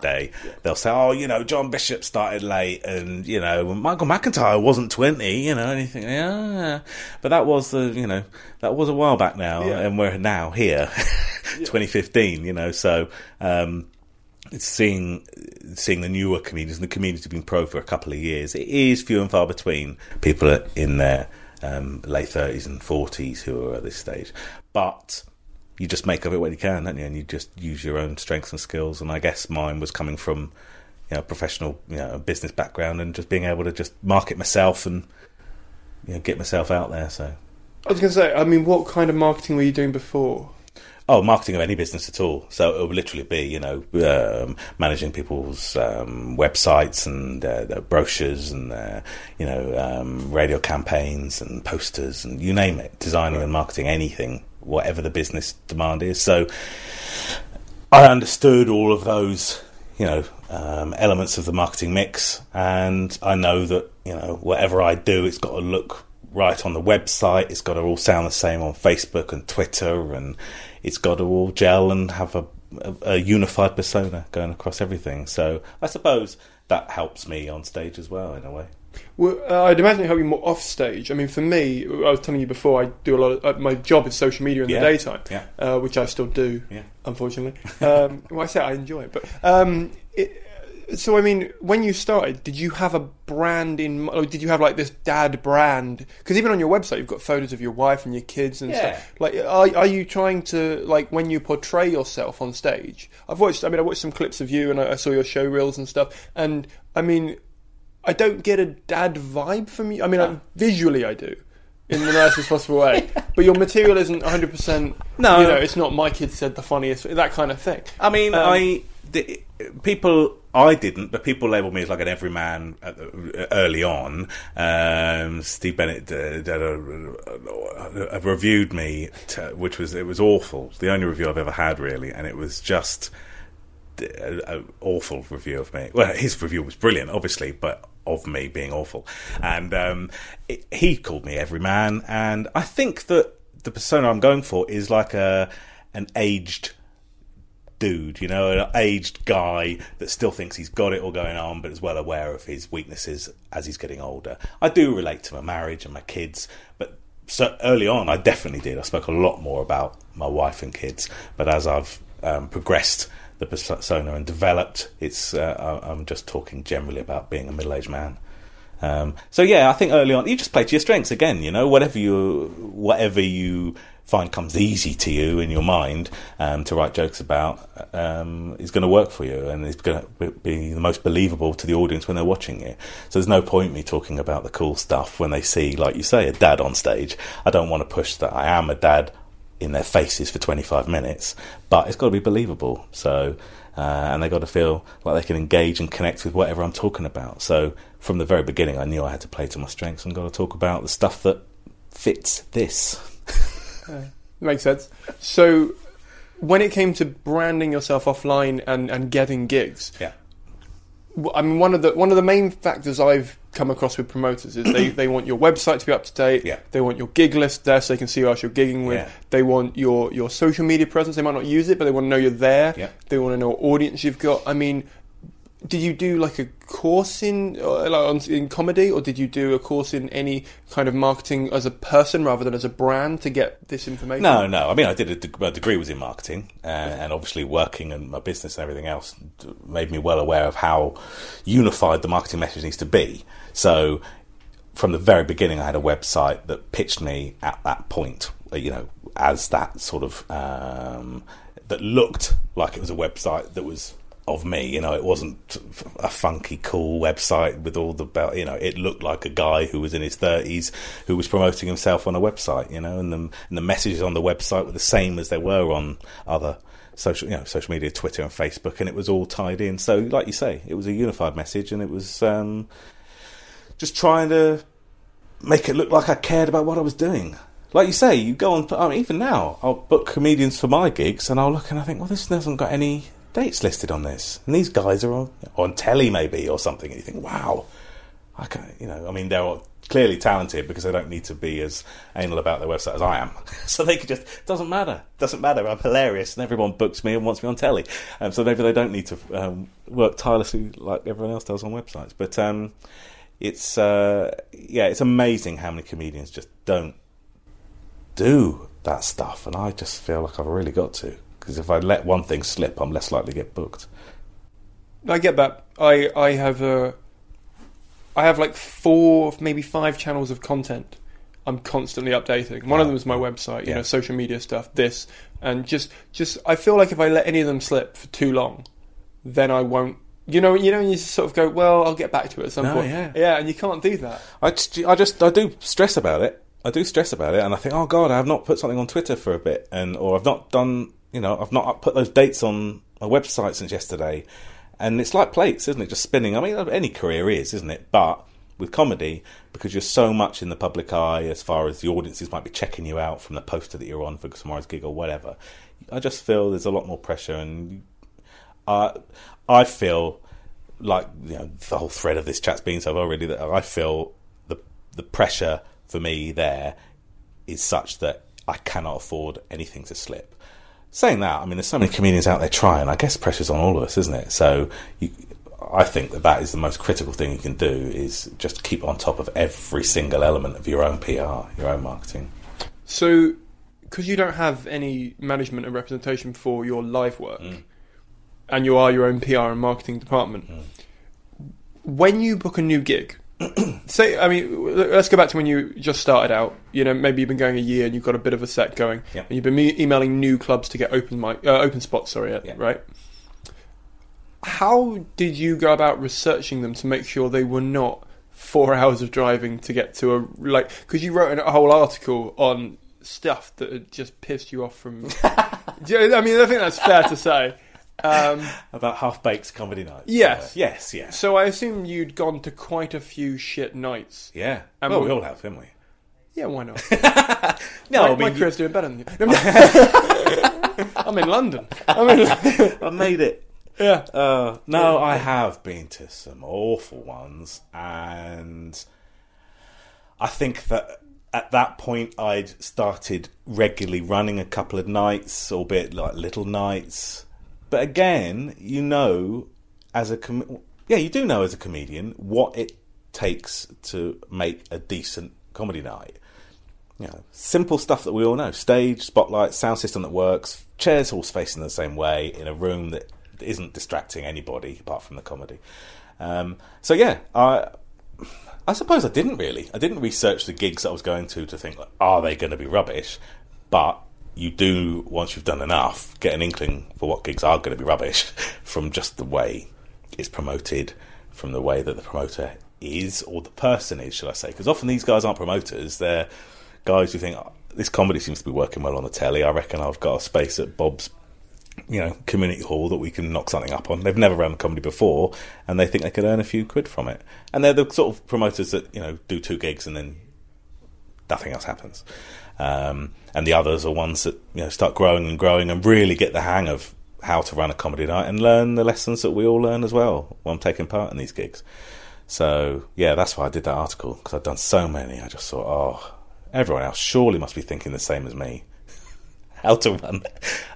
Day, they'll say, "Oh, you know, John Bishop started late, and you know, Michael McIntyre wasn't twenty, you know, anything." Yeah, but that was the, you know, that was a while back now, Yeah. and we're now here, 2015. You know, so um, seeing seeing the newer comedians and the who've been pro for a couple of years. It is few and far between people in their um, late thirties and forties who are at this stage, but you just make of it what you can, don't you? And you just use your own strengths and skills. And I guess mine was coming from, you know, professional, you know, business background and just being able to just market myself and, you know, get myself out there. So, I was going to say, I mean, what kind of marketing were you doing before? oh, marketing of any business at all. So it would literally be, you know, um, managing people's um, websites and uh, their brochures and their, you know, um, radio campaigns and posters and you name it, designing and marketing anything, whatever the business demand is. So I understood all of those, you know, um, elements of the marketing mix, and I know that you know whatever I do, it's got to look right on the website. It's got to all sound the same on Facebook and Twitter, and it's got to all gel and have a, a, a unified persona going across everything. So I suppose that helps me on stage as well in a way. Well, uh, I'd imagine it helped you more off stage. I mean, for me, I was telling you before, I do a lot of uh, my job is social media in Yeah. the daytime, Yeah. uh, which I still do, Yeah. unfortunately. Um, well, I say I enjoy it, but um, it, so I mean, when you started, did you have a brand in? Or did you have like this dad brand? Because even on your website, you've got photos of your wife and your kids and Yeah. stuff. Like, are, are you trying to like when you portray yourself on stage? I've watched. I mean, I watched some clips of you, and I, I saw your show reels and stuff. And I mean, I don't get a dad vibe from you. I mean, like, visually, I do. In the nicest possible way, but your material isn't 100. percent No. you know, it's not my kid said the funniest, that kind of thing. I mean, Um, I the, people. I didn't, but people labelled me as like an everyman at the, early on. Um, Steve Bennett did, did a, a, reviewed me, to, which was it was awful. It's the only review I've ever had, really, and it was just an awful review of me. Well, his review was brilliant, obviously, but of me being awful. And um, it, he called me every man, and I think that the persona I'm going for is like a an aged dude, you know, an aged guy that still thinks he's got it all going on, but is well aware of his weaknesses as he's getting older. I do relate to my marriage and my kids, but so early on, I definitely did. I spoke a lot more about my wife and kids, but as I've um, progressed the persona and developed, it's uh, I'm just talking generally about being a middle-aged man. Um, so yeah, I think early on you just play to your strengths again. You know, whatever you whatever you find comes easy to you in your mind um, to write jokes about um, is going to work for you and it's going to be the most believable to the audience when they're watching you. So there's no point me talking about the cool stuff when they see, like you say, a dad on stage. I don't want to push that I am a dad in their faces for 25 minutes, but it's got to be believable. So. Uh, and they got to feel like they can engage and connect with whatever I'm talking about. So from the very beginning, I knew I had to play to my strengths and got to talk about the stuff that fits this. Makes sense. So, when it came to branding yourself offline and, and getting gigs, Yeah. I mean, one of the one of the main factors I've come across with promoters is they, they want your website to be up to date. Yeah. They want your gig list there so they can see who else you're gigging with. Yeah. They want your, your social media presence. They might not use it, but they want to know you're there. Yeah. They want to know what audience you've got. I mean, did you do like a course in uh, like on, in comedy, or did you do a course in any kind of marketing as a person rather than as a brand to get this information? No, no. I mean, I did a, deg- my degree was in marketing, uh, and obviously working and my business and everything else made me well aware of how unified the marketing message needs to be. So, from the very beginning, I had a website that pitched me at that point, uh, you know, as that sort of um, that looked like it was a website that was of me. You know, it wasn't a funky, cool website with all the belt. You know, it looked like a guy who was in his thirties who was promoting himself on a website. You know, and the and the messages on the website were the same as they were on other social, you know, social media, Twitter and Facebook, and it was all tied in. So, like you say, it was a unified message, and it was um, just trying to make it look like I cared about what I was doing. Like you say, you go on. I mean, even now, I'll book comedians for my gigs, and I'll look and I think, well, this hasn't got any dates listed on this, and these guys are on on telly maybe or something. And you think, wow, I can, you know, I mean, they're clearly talented because they don't need to be as anal about their website as I am. so they could just doesn't matter, doesn't matter. I'm hilarious, and everyone books me and wants me on telly. Um, so maybe they don't need to um, work tirelessly like everyone else does on websites. But um, it's uh, yeah, it's amazing how many comedians just don't do that stuff, and I just feel like I've really got to because if I let one thing slip, I'm less likely to get booked. I get that. I I have a I have like four, maybe five channels of content. I'm constantly updating. One of them is my website, you Yeah. know, social media stuff, this, and just just I feel like if I let any of them slip for too long, then I won't. You know, you know, you sort of go, well, I'll get back to it at some No, point. yeah. yeah, and you can't do that. I just, I just, I do stress about it. I do stress about it, and I think, oh God, I've not put something on Twitter for a bit, and or I've not done, you know, I've not put those dates on my website since yesterday, and it's like plates, isn't it? Just spinning. I mean, uh, any career is, isn't it? But with comedy, because you're so much in the public eye, as far as the audiences might be checking you out from the poster that you're on for tomorrow's gig or whatever, I just feel there's a lot more pressure, and I, I feel like you know the whole thread of this chat's been so already that I feel the the pressure for me there is such that I cannot afford anything to slip. Saying that, I mean, there's so many comedians out there trying. I guess pressure's on all of us, isn't it? So, you, I think that that is the most critical thing you can do is just keep on top of every single element of your own PR, your own marketing. So, because you don't have any management and representation for your live work, Mm. And you are your own PR and marketing department, Mm. when you book a new gig, say, I mean, let's go back to when you just started out. You know, maybe you've been going a year and you've got a bit of a set going, Yeah. and you've been me- emailing new clubs to get open mic, uh, open spots. Sorry, Yeah. right? How did you go about researching them to make sure they were not four hours of driving to get to a like? Because you wrote a whole article on stuff that had just pissed you off from. I mean, I think that's fair to say. Um, About half baked comedy nights. Yes. Uh, yes, yes. so I assume you'd gone to quite a few shit nights. Yeah. And well, we- we all have, haven't we? Yeah, why not? No, my, I mean, my you- career's doing better than you. I'm in London. I'm in. I made it. yeah. Uh, no, I have been to some awful ones, and I think that at that point I'd started regularly running a couple of nights, albeit like little nights. But again, you know, as a com- yeah, you do know as a comedian what it takes to make a decent comedy night. You know, simple stuff that we all know: stage, spotlight, sound system that works, chairs all facing the same way in a room that isn't distracting anybody apart from the comedy. Um, so yeah, I I suppose I didn't really. I didn't research the gigs that I was going to to think, like, are they going to be rubbish? But you do, once you've done enough, get an inkling for what gigs are going to be rubbish from just the way it's promoted, from the way that the promoter is, or the person is, shall I say. Because often these guys aren't promoters, they're guys who think, oh, this comedy seems to be working well on the telly. I reckon I've got a space at Bob's you know, community hall that we can knock something up on. They've never run a comedy before, and they think they could earn a few quid from it. And they're the sort of promoters that you know do two gigs and then nothing else happens. Um, and the others are ones that you know start growing and growing and really get the hang of how to run a comedy night and learn the lessons that we all learn as well while taking part in these gigs. So yeah, that's why I did that article because I've done so many. I just thought, oh, everyone else surely must be thinking the same as me. How to run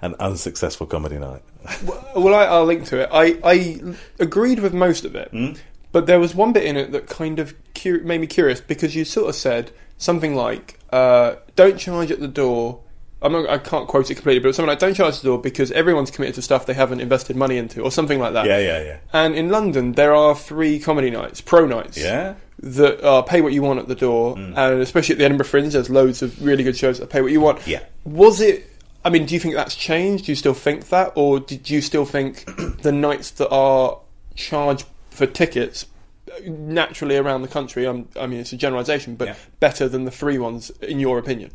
an unsuccessful comedy night. Well, I, I'll link to it. I, I agreed with most of it, Hmm? but there was one bit in it that kind of cur- made me curious because you sort of said something like, uh, "Don't charge at the door." I'm not, I can't quote it completely, but it was something like, "Don't charge at the door because everyone's committed to stuff they haven't invested money into," or something like that. Yeah, yeah, yeah. And in London, there are three comedy nights, pro nights. Yeah? That are pay what you want at the door, and especially at the Edinburgh Fringe, there's loads of really good shows that pay what you want. Yeah. Was it I mean, do you think that's changed? Do you still think that, or did you still think the nights that are charged for tickets naturally around the country? I'm, I mean, it's a generalisation, but Yeah. better than the free ones, in your opinion?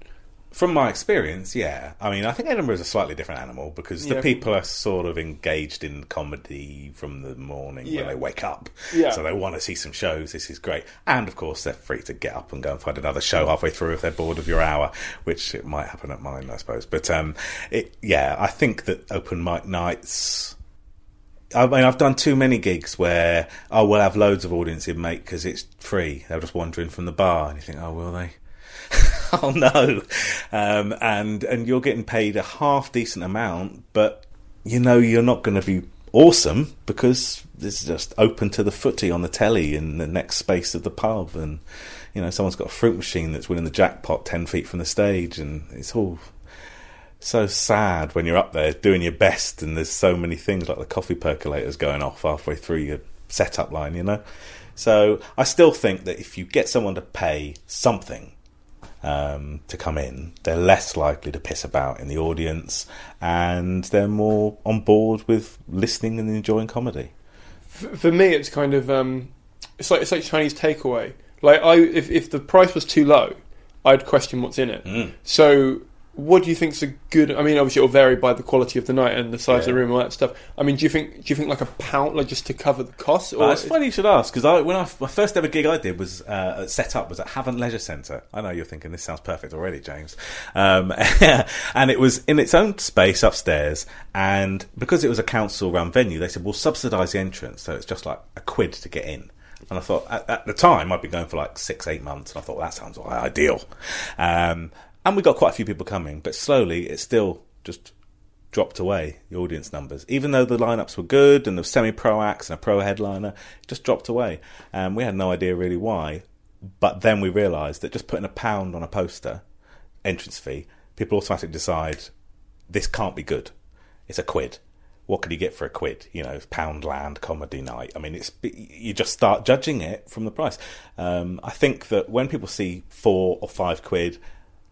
From my experience, yeah. I mean, I think Edinburgh is a slightly different animal because the Yeah. people are sort of engaged in comedy from the morning Yeah. when they wake up. Yeah. So they want to see some shows. This is great. And of course, they're free to get up and go and find another show halfway through if they're bored of your hour, which it might happen at mine, I suppose. But um, it, yeah, I think that open mic nights. I mean, I've done too many gigs where, oh, we'll have loads of audience in, mate, because it's free. They're just wandering from the bar. And you think, oh, will they? oh, no. Um, and, and you're getting paid a half decent amount, but you know you're not going to be awesome because it's just open to the footy on the telly in the next space of the pub. And, you know, someone's got a fruit machine that's winning the jackpot 10 feet from the stage. And it's all so sad when you're up there doing your best and there's so many things like the coffee percolators going off halfway through your setup line, you know? So I still think that if you get someone to pay something um, to come in, they're less likely to piss about in the audience and they're more on board with listening and enjoying comedy. For me, it's kind of um, it's like it's like Chinese takeaway. Like I, if if the price was too low, I'd question what's in it. Mm. So, what do you think's a good? I mean, obviously, it'll vary by the quality of the night and the size of the room and all that stuff. I mean, do you think do you think like a pound, like just to cover the costs? Well, it's funny you should ask because I, when I, my first ever gig I did was uh, set up was at Havant Leisure Centre. I know you're thinking this sounds perfect already, James, um, and it was in its own space upstairs. And because it was a council-run venue, they said we'll subsidise the entrance, so it's just like a quid to get in. And I thought at, at the time I'd been going for like six, eight months, and I thought well, that sounds ideal. Um, and we got quite a few people coming, but slowly it still just dropped away the audience numbers, even though the lineups were good and the semi-pro acts and a pro headliner, it just dropped away. Um, we had no idea really why, but then we realised that just putting a pound on a poster, entrance fee, people automatically decide this can't be good. It's a quid. What could you get for a quid? You know, Poundland comedy night. I mean, it's you just start judging it from the price. Um, I think that when people see four or five quid,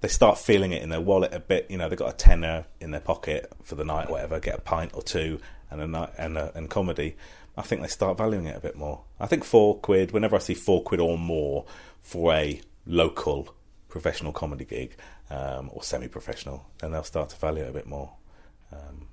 they start feeling it in their wallet a bit. You know, they've got a tenner in their pocket for the night, whatever. Get a pint or two and a night and a, and comedy. I think they start valuing it a bit more. I think four quid. Whenever I see four quid or more for a local professional comedy gig um, or semi-professional, then they'll start to value it a bit more. Um,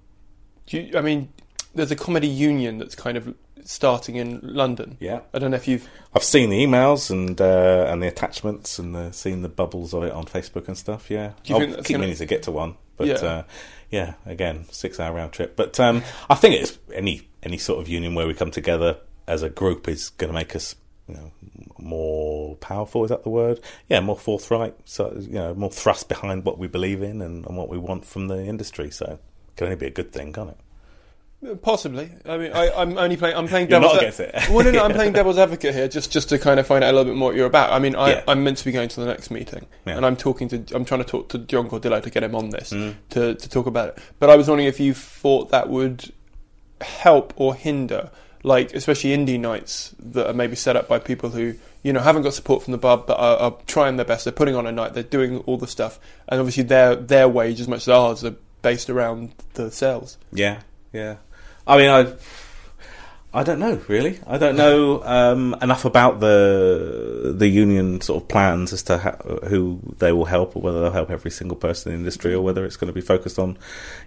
you, I mean, there's a comedy union that's kind of starting in London. Yeah. I don't know if you've. I've seen the emails and uh, and the attachments and the, seen the bubbles of it on Facebook and stuff. Yeah, you I'll keep gonna- meaning to get to one, but Yeah. uh, yeah, again, six hour round trip. But um, I think it's any any sort of union where we come together as a group is going to make us, you know, more powerful. Is that the word? Yeah, more forthright. So you know, more thrust behind what we believe in and, and what we want from the industry. So it can only be a good thing, can't it? Possibly. I mean, I, I'm only playing. I'm playing devil's. not it. well, no, no, I'm playing devil's advocate here, just just to kind of find out a little bit more what you're about. I mean, I, Yeah. I'm meant to be going to the next meeting, Yeah. and I'm talking to. I'm trying to talk to John Cordillo to get him on this Mm. to to talk about it. But I was wondering if you thought that would help or hinder, like especially indie nights that are maybe set up by people who you know haven't got support from the pub but are, are trying their best. They're putting on a night. They're doing all the stuff, and obviously their their wage as much as ours are based around the sales. Yeah, yeah. I mean, I, I don't know really. I don't know um, enough about the the union sort of plans as to how, who they will help, or whether they'll help every single person in the industry, or whether it's going to be focused on,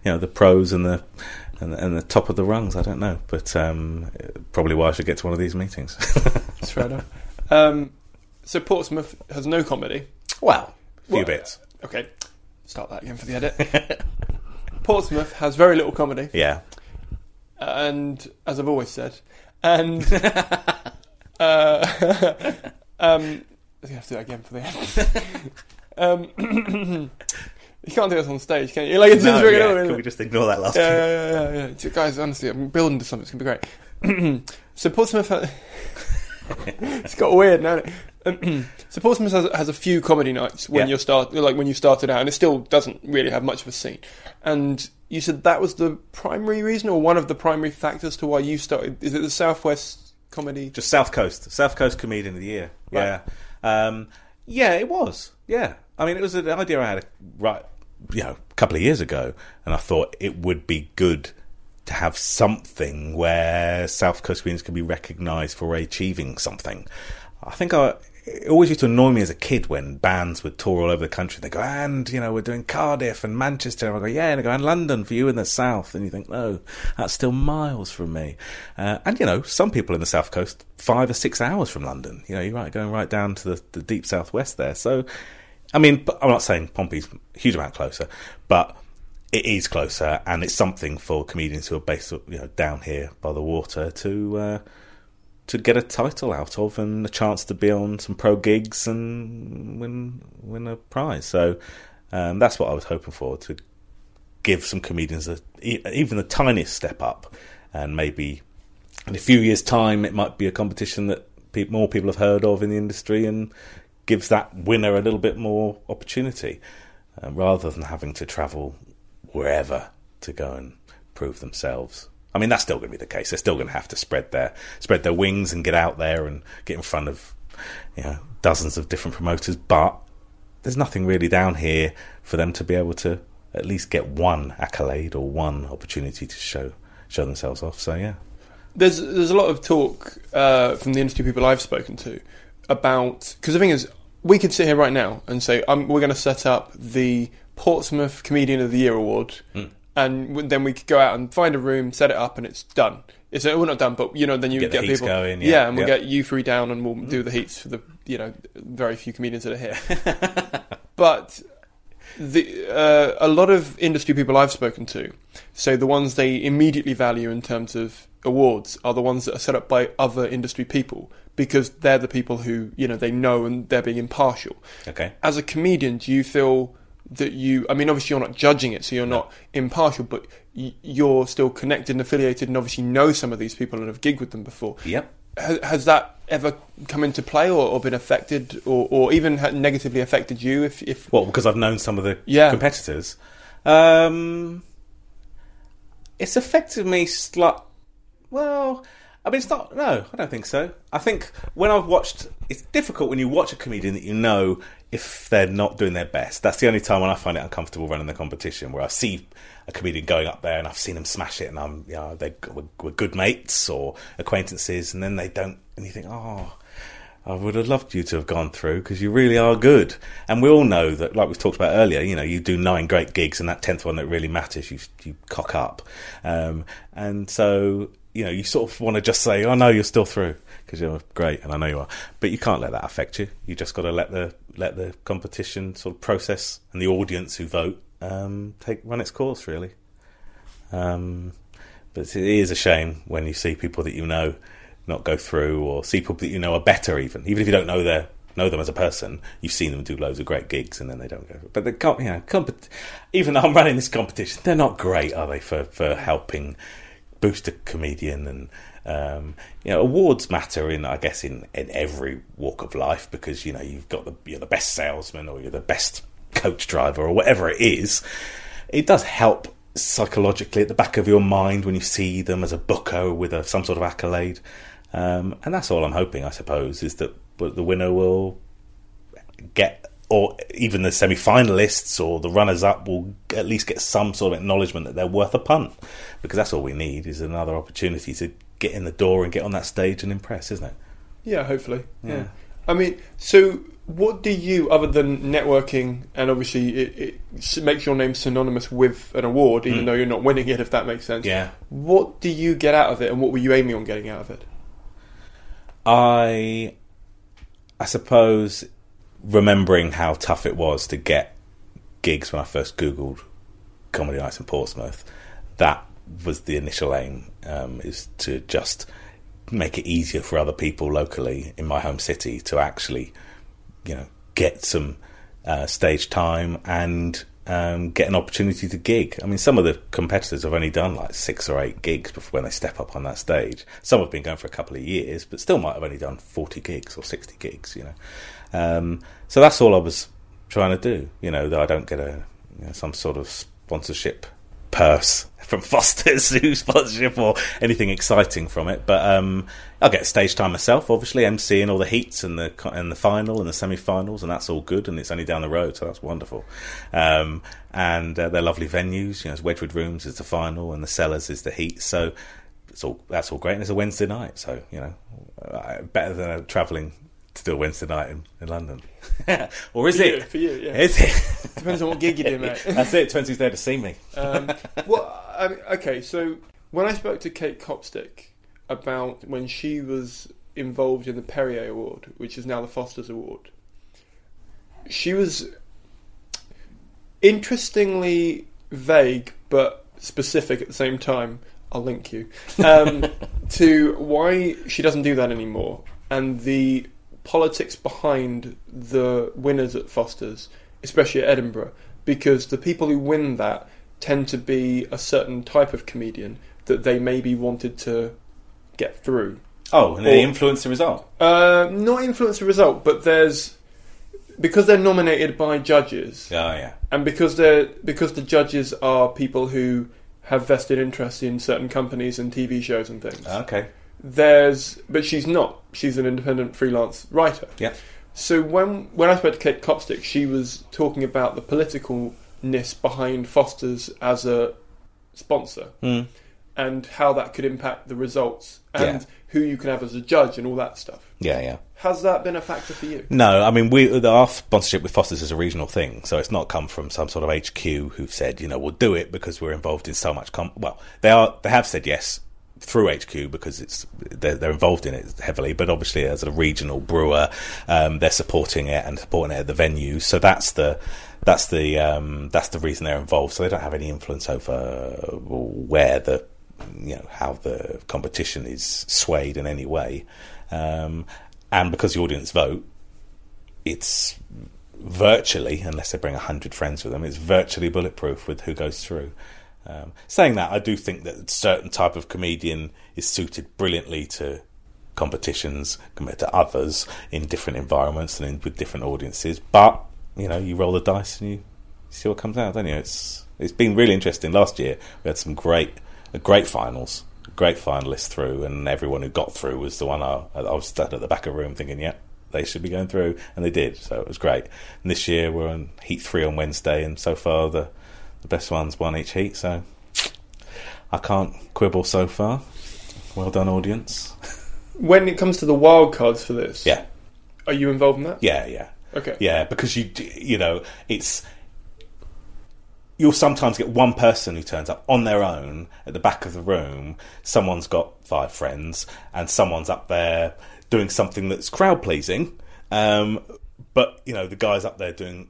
you know, the pros and the and, the- and the top of the rungs. I don't know, but um, probably why I should get to one of these meetings. That's fair enough. Um, so Portsmouth has no comedy. well, a few Well, bits. Okay, start that again for the edit. Portsmouth has very little comedy, Yeah, and as I've always said, and uh, um, I have to do that again for the end. um, you can't do this on stage, can you? Like it's no, yeah. Can we just ignore that last? Yeah, yeah, yeah, yeah, yeah. Guys, honestly, I'm building to something. It's gonna be great. so Portsmouth, it's got weird now. so Portsmouth has, has a few comedy nights when Yeah. you're start like when you started out, and it still doesn't really have much of a scene. And you said that was the primary reason, or one of the primary factors to why you started. Is it the Southwest comedy? Just South Coast, South Coast Comedian of the Year. Yeah, um, yeah, it was. Yeah, I mean, it was an idea I had right you know, a couple of years ago, and I thought it would be good to have something where South Coast comedians can be recognised for achieving something. I think I, it always used to annoy me as a kid when bands would tour all over the country. They go, and you know, we're doing Cardiff and Manchester. And I go, yeah, and they go, and London for you in the south. And you think, no, that's still miles from me. Uh, and you know, some people in the south coast, five or six hours from London. You know, you're right, going right down to the, the deep southwest there. So, I mean, I'm not saying Pompey's a huge amount closer, but it is closer, and it's something for comedians who are based, you know, down here by the water to. Uh, to get a title out of and a chance to be on some pro gigs and win win a prize. So um, that's what I was hoping for to give some comedians a, even the tiniest step up, and maybe in a few years' time it might be a competition that pe- more people have heard of in the industry and gives that winner a little bit more opportunity uh, rather than having to travel wherever to go and prove themselves. I mean, that's still going to be the case. They're still going to have to spread their spread their wings and get out there and get in front of you know dozens of different promoters. But there's nothing really down here for them to be able to at least get one accolade or one opportunity to show show themselves off. So yeah, there's there's a lot of talk uh, from the industry people I've spoken to about because the thing is we could sit here right now and say um, we're going to set up the Portsmouth Comedian of the Year award. Mm and then we could go out and find a room, set it up, and it's done. It's well not done, but you know, then you get, get people going, yeah, yeah and we'll get you three down, and we'll do the heats for the you know very few comedians that are here. but the uh, a lot of industry people I've spoken to so the ones they immediately value in terms of awards are the ones that are set up by other industry people because they're the people who you know they know and they're being impartial. Okay. As a comedian, do you feel that you i mean obviously you're not judging it so you're not impartial but you're still connected and affiliated and obviously know some of these people and have gigged with them before yep has, has that ever come into play or, or been affected or, or even negatively affected you if, if well because i've known some of the yeah. competitors um, it's affected me slight well I mean, it's not. No, I don't think so. I think when I've watched, it's difficult when you watch a comedian that you know if they're not doing their best. That's the only time when I find it uncomfortable running the competition, where I see a comedian going up there and I've seen them smash it, and I'm, you know, they we're, good mates or acquaintances, and then they don't, and you think, oh. I would have loved you to have gone through because you really are good. And we all know that, like we've talked about earlier, you know, you do nine great gigs and that tenth one that really matters, you you cock up. Um, and so, you know, you sort of want to just say, "Oh no, you're still through." Because you're great, and I know you are. But you can't let that affect you. You just got to let the let the competition sort of process and the audience who vote um, take run its course, really. Um, but it is a shame when you see people that you know not go through, or see people that you know are better, even even if you don't know their know them as a person, you've seen them do loads of great gigs and then they don't go. But the you know, compet- even though I'm running this competition, they're not great, are they, for, for helping boost a comedian and um, you know, awards matter in, I guess, in, in every walk of life because you know you've got the you're the best salesman or you're the best coach driver or whatever it is. It does help psychologically at the back of your mind when you see them as a booker with a, some sort of accolade, um, and that's all I'm hoping. I suppose is that the winner will get or even the semi finalists or the runners up will at least get some sort of acknowledgement that they're worth a punt because that's all we need is another opportunity to get in the door and get on that stage and impress, isn't it? Yeah, hopefully. Yeah. yeah. I mean, so what do you, other than networking, and obviously it, it makes your name synonymous with an award, even mm. though you're not winning it, if that makes sense. Yeah. What do you get out of it, and what were you aiming on getting out of it? I, I suppose, remembering how tough it was to get gigs when I first Googled comedy nights in Portsmouth, that was the initial aim um, is to just make it easier for other people locally in my home city to actually, you know, get some uh, stage time and um, get an opportunity to gig. I mean, some of the competitors have only done like six or eight gigs before when they step up on that stage. Some have been going for a couple of years, but still might have only done forty gigs or sixty gigs. You know, um, so that's all I was trying to do. You know, that I don't get a you know, some sort of sponsorship purse from Foster's who sponsorship or anything exciting from it. But um, I'll get stage time myself, obviously, emceeing all the heats and the and the final and the semi-finals, and that's all good. And it's only down the road, so that's wonderful. Um, and uh, they're lovely venues. You know, it's Wedgewood Rooms is the final, and the Cellars is the heat. So it's all that's all great. And it's a Wednesday night, so you know, uh, better than travelling a Wednesday night in, in London. or is For it? you, for you, yeah. Is it? Depends on what gig you do, mate. That's it. Who's there to see me. Um, well, I mean, okay, so when I spoke to Kate Copstick about when she was involved in the Perrier Award, which is now the Foster's Award, she was interestingly vague but specific at the same time. I'll link you um, to why she doesn't do that anymore and the politics behind the winners at Foster's, especially at Edinburgh, because the people who win that tend to be a certain type of comedian that they maybe wanted to get through. Oh, and they Or- influence the result. Uh, not influence the result, but there's because they're nominated by judges, Oh, yeah. and because they're because the judges are people who have vested interest in certain companies and TV shows and things. Okay. There's, but she's not. She's an independent freelance writer. Yeah. So when when I spoke to Kate Copstick, she was talking about the politicalness behind Foster's as a sponsor Mm. and how that could impact the results and Yeah. who you can have as a judge and all that stuff. Yeah, yeah. Has that been a factor for you? No, I mean, we our sponsorship with Foster's is a regional thing, so it's not come from some sort of HQ who've said, you know, we'll do it because we're involved in so much. Com-. Well, they are. They have said yes through HQ because it's they're, they're involved in it heavily, but obviously as a regional brewer, um, they're supporting it and supporting it at the venues. So that's the that's the um, that's the reason they're involved. So they don't have any influence over where the you know how the competition is swayed in any way. Um, and because the audience vote, it's virtually, unless they bring 100 friends with them, it's virtually bulletproof with who goes through. Um, saying that, I do think that a certain type of comedian is suited brilliantly to competitions compared to others in different environments and in, with different audiences. But, you know, you roll the dice and you see what comes out, don't you? It's It's been really interesting. Last year, we had some great, great finals. Great finalists through, and everyone who got through was the one I, I was sat at the back of the room thinking, yeah, they should be going through, and they did. So it was great. And this year we're on heat three on Wednesday, and so far the the best ones won each heat. So I can't quibble so far. Well done, audience. When it comes to the wild cards for this, Yeah, are you involved in that? yeah, yeah. Okay. Yeah, because you you know it's you'll sometimes get one person who turns up on their own at the back of the room. Someone's got five friends, and someone's up there doing something that's crowd pleasing. Um, but you know the guy's up there doing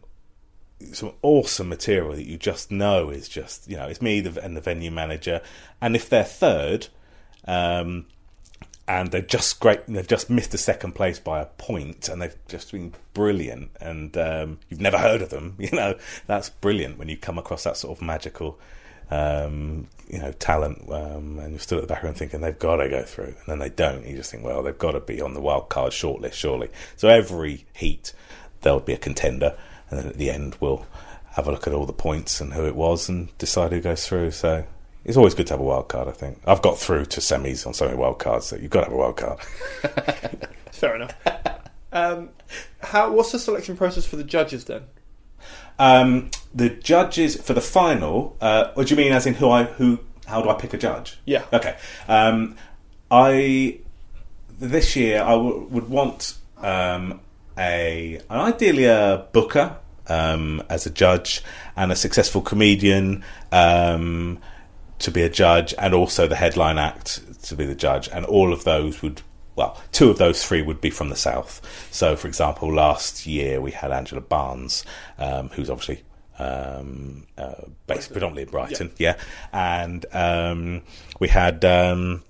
some awesome material that you just know is just you know it's me the, and the venue manager, and if they're third. Um, and they've just great. They've just missed a second place by a point, and they've just been brilliant. And um, you've never heard of them, you know. That's brilliant when you come across that sort of magical, um, you know, talent, um, and you're still at the back room thinking they've got to go through, and then they don't. You just think, well, they've got to be on the wild card shortlist, surely. So every heat there'll be a contender, and then at the end we'll have a look at all the points and who it was, and decide who goes through. So it's always good to have a wild card. I think I've got through to semis on so many wild cards that you've got to have a wild card. Fair enough. um, how? What's the selection process for the judges then? Um, the judges for the final. Uh, what do you mean? As in who I who? How do I pick a judge? Yeah. Okay. Um, I this year I w- would want um, a an ideally a booker um, as a judge and a successful comedian um, to be a judge, and also the headline act to be the judge, and all of those would. Well, two of those three would be from the south. So, for example, last year we had Angela Barnes, um, who's obviously um, uh, based predominantly in Brighton, yeah, and um, we had um,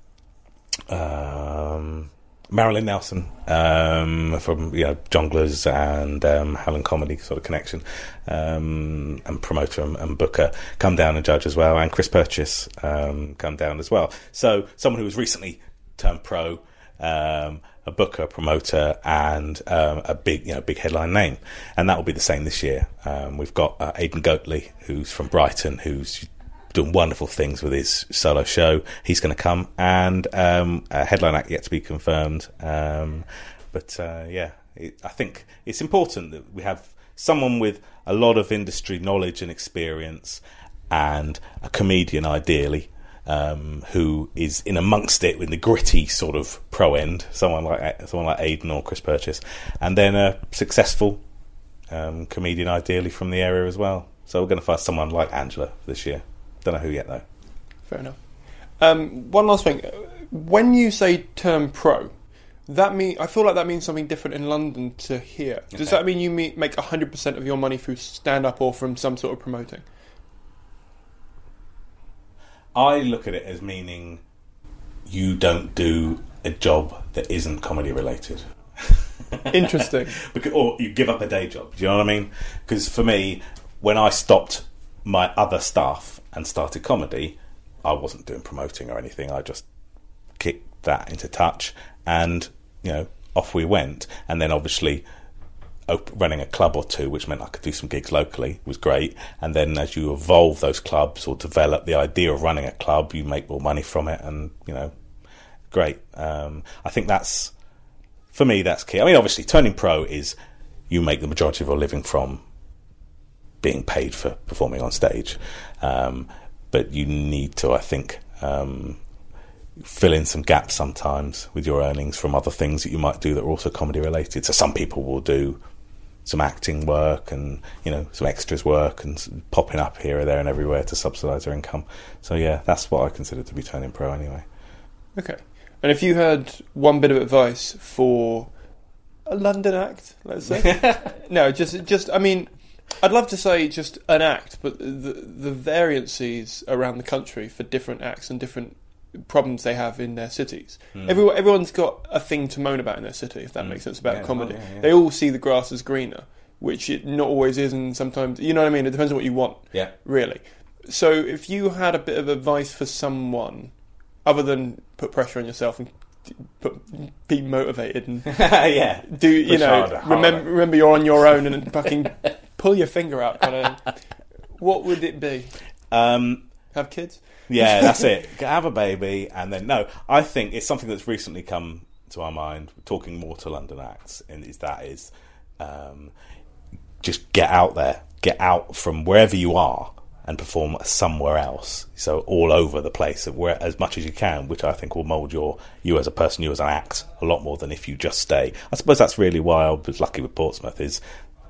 um, Marilyn Nelson um, from you know Jongleurs and um, Helen Comedy sort of connection, um, and promoter and, and booker come down and judge as well, and Chris Purchase um, come down as well. So someone who was recently turned pro. Um, a booker, a promoter, and um, a big, you know, big headline name, and that will be the same this year. We've got uh, Aidan Goatley, who's from Brighton, who's doing wonderful things with his solo show. He's going to come, and um, a headline act yet to be confirmed. Um, but uh, yeah, it, I think it's important that we have someone with a lot of industry knowledge and experience, and a comedian ideally. Um, who is in amongst it in the gritty sort of pro end, someone like someone like Aidan or Chris Purchase, and then a successful um, comedian, ideally from the area as well. So we're going to find someone like Angela this year. Don't know who yet though. Fair enough. Um, one last thing. When you say term pro, that mean I feel like that means something different in London to here. Does Okay. that mean you me- make hundred percent of your money through stand up or from some sort of promoting? I look at it as meaning you don't do a job that isn't comedy related. Interesting. because, or you give up a day job. Do you know what I mean? Because for me, when I stopped my other stuff and started comedy, I wasn't doing promoting or anything. I just kicked that into touch, and you know, off we went. And then obviously. Op- running a club or two, which meant I could do some gigs locally, was great. And then as you evolve those clubs or develop the idea of running a club, you make more money from it, and you know, great. Um, I think that's for me, that's key. I mean, obviously, turning pro is you make the majority of your living from being paid for performing on stage, um, but you need to, I think, um, fill in some gaps sometimes with your earnings from other things that you might do that are also comedy related. So some people will do some acting work and you know some extras work and popping up here or there and everywhere to subsidise their income. So yeah, that's what I consider to be turning pro anyway. Okay. And if you had one bit of advice for a London act, let's say, no, just just I mean, I'd love to say just an act, but the the variances around the country for different acts and different problems they have in their cities. Hmm. Everyone, everyone's got a thing to moan about in their city, if that makes sense about Yeah, comedy. oh, yeah, yeah. They all see the grass as greener, which it not always is, and sometimes you know what I mean. It depends on what you want Yeah. really. So if you had a bit of advice for someone, other than put pressure on yourself and put, be motivated and yeah. do you Push know harder, harder. remember remember you're on your own and fucking pull your finger out kind of what would it be? Um, Have kids? Yeah, that's it. Have a baby, and then no. I think it's something that's recently come to our mind. Talking more to London acts, and is that is um, just get out there, get out from wherever you are, and perform somewhere else. So all over the place, where as much as you can, which I think will mould your you as a person, you as an act, a lot more than if you just stay. I suppose that's really why I was lucky with Portsmouth is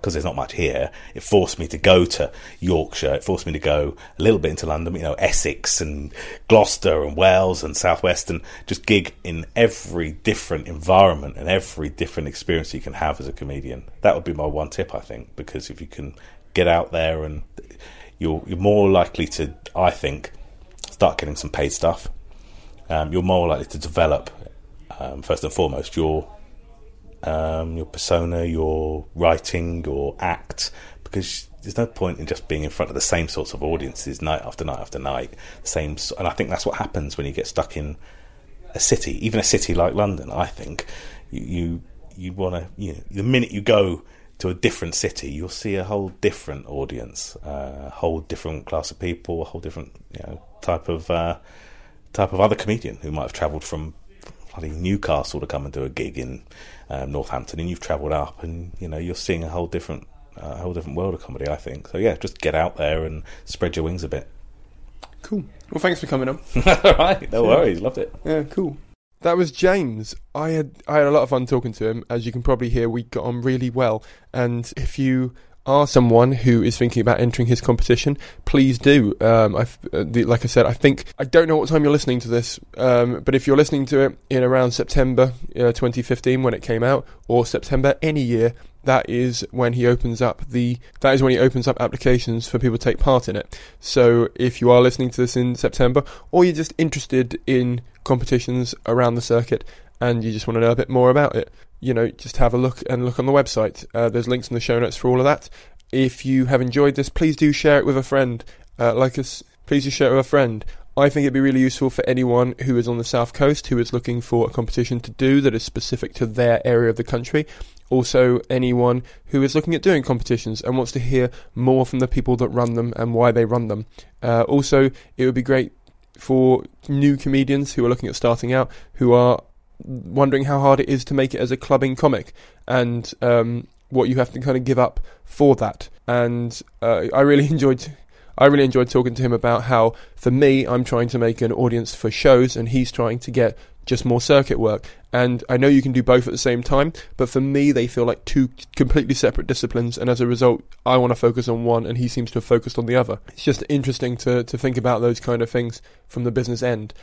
because there's not much here, it forced me to go to Yorkshire. It forced me to go a little bit into London, you know, Essex and Gloucester and Wales and Southwest, and just gig in every different environment and every different experience you can have as a comedian. That would be my one tip, I think, because if you can get out there and you're you're more likely to, I think, start getting some paid stuff. Um, you're more likely to develop, um, first and foremost, your um, your persona, your writing, your act, because there's no point in just being in front of the same sorts of audiences night after night after night. Same, and I think that's what happens when you get stuck in a city, even a city like London. I think you you, you want to, you know, the minute you go to a different city, you'll see a whole different audience, uh, a whole different class of people, a whole different you know type of uh, type of other comedian who might have travelled from bloody Newcastle to come and do a gig in um, Northampton, and you've travelled up, and you know you're seeing a whole different, uh, a whole different world of comedy. I think so. Yeah, just get out there and spread your wings a bit. Cool. Well, thanks for coming on. All right, no worries, loved it. Yeah, cool. That was James. I had I had a lot of fun talking to him. As you can probably hear, we got on really well. And if you are someone who is thinking about entering his competition, please do. Um, I've, uh, the, like I said, I think I don't know what time you're listening to this, um, but if you're listening to it in around September uh, 2015 when it came out, or September any year, that is when he opens up the that is when he opens up applications for people to take part in it. So if you are listening to this in September, or you're just interested in competitions around the circuit and you just want to know a bit more about it, you know, just have a look and look on the website. Uh, there's links in the show notes for all of that. If you have enjoyed this, please do share it with a friend. Uh, like us, please do share it with a friend. I think it'd be really useful for anyone who is on the south coast who is looking for a competition to do that is specific to their area of the country. Also, anyone who is looking at doing competitions and wants to hear more from the people that run them and why they run them. Uh, also, it would be great for new comedians who are looking at starting out, who are wondering how hard it is to make it as a clubbing comic and um, what you have to kind of give up for that. And uh, I really enjoyed I really enjoyed talking to him about how, for me, I'm trying to make an audience for shows, and he's trying to get just more circuit work. And I know you can do both at the same time, but for me, they feel like two completely separate disciplines, and as a result, I want to focus on one, and he seems to have focused on the other. It's just interesting to, to think about those kind of things from the business end.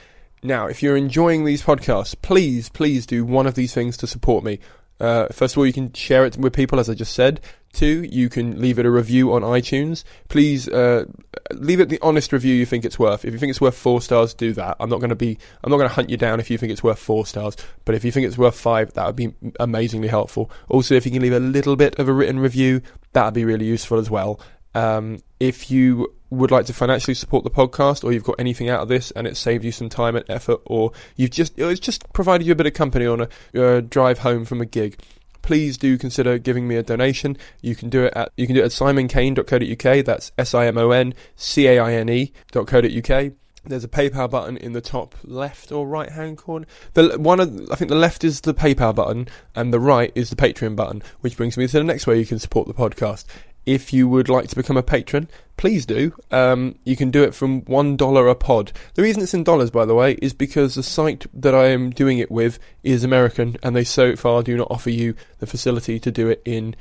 Now, if you're enjoying these podcasts, please, please do one of these things to support me. Uh, first of all, you can share it with people, as I just said. Two, you can leave it a review on iTunes. Please uh, leave it the honest review you think it's worth. If you think it's worth four stars, do that. I'm not going to be, I'm not going to hunt you down if you think it's worth four stars. But if you think it's worth five, that would be amazingly helpful. Also, if you can leave a little bit of a written review, that would be really useful as well. Um, if you would like to financially support the podcast, or you've got anything out of this and it saved you some time and effort, or you've just it's just provided you a bit of company on a uh, drive home from a gig, please do consider giving me a donation. You can do it at you can do it at simoncaine.co.uk. That's S I M O N C A I N E.co.uk. There's a PayPal button in the top left or right hand corner. The one of, I think the left is the PayPal button and the right is the Patreon button, which brings me to the next way you can support the podcast if you would like to become a patron, please do. Um, you can do it from one dollar a pod. The reason it's in dollars, by the way, is because the site that I am doing it with is American, and they so far do not offer you the facility to do it in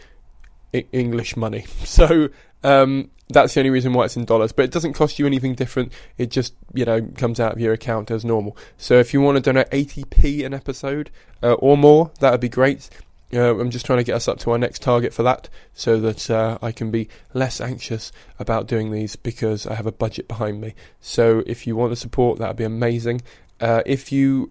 English money. So um, that's the only reason why it's in dollars. But it doesn't cost you anything different. It just you know comes out of your account as normal. So if you want to donate 80p an episode uh, or more, that would be great. Uh, I'm just trying to get us up to our next target for that so that uh, I can be less anxious about doing these because I have a budget behind me. So if you want to support, that would be amazing. Uh, if you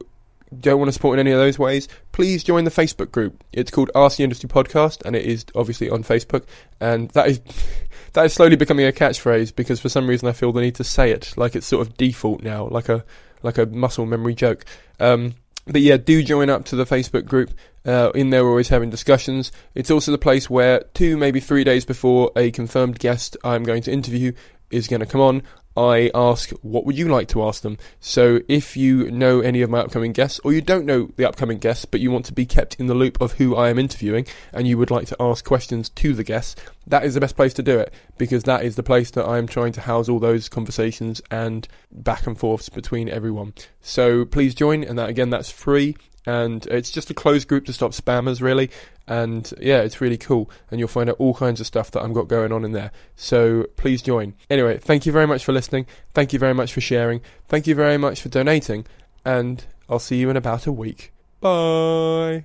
don't want to support in any of those ways, please join the Facebook group. It's called Ask the Industry Podcast, and it is obviously on Facebook. And that is that is slowly becoming a catchphrase because for some reason I feel the need to say it, like it's sort of default now, like a like a muscle memory joke. Um, but yeah, do join up to the Facebook group. Uh, in there, we're always having discussions. It's also the place where two, maybe three days before a confirmed guest I'm going to interview is going to come on, I ask, what would you like to ask them? So if you know any of my upcoming guests, or you don't know the upcoming guests, but you want to be kept in the loop of who I am interviewing, and you would like to ask questions to the guests, that is the best place to do it, because that is the place that I am trying to house all those conversations and back and forths between everyone. So please join, and that again, that's free and it's just a closed group to stop spammers really. And yeah it's really cool. And you'll find out all kinds of stuff that i've got going on in there. So please join. Anyway thank you very much for listening. Thank you very much for sharing. Thank you very much for donating. And i'll see you in about a week. Bye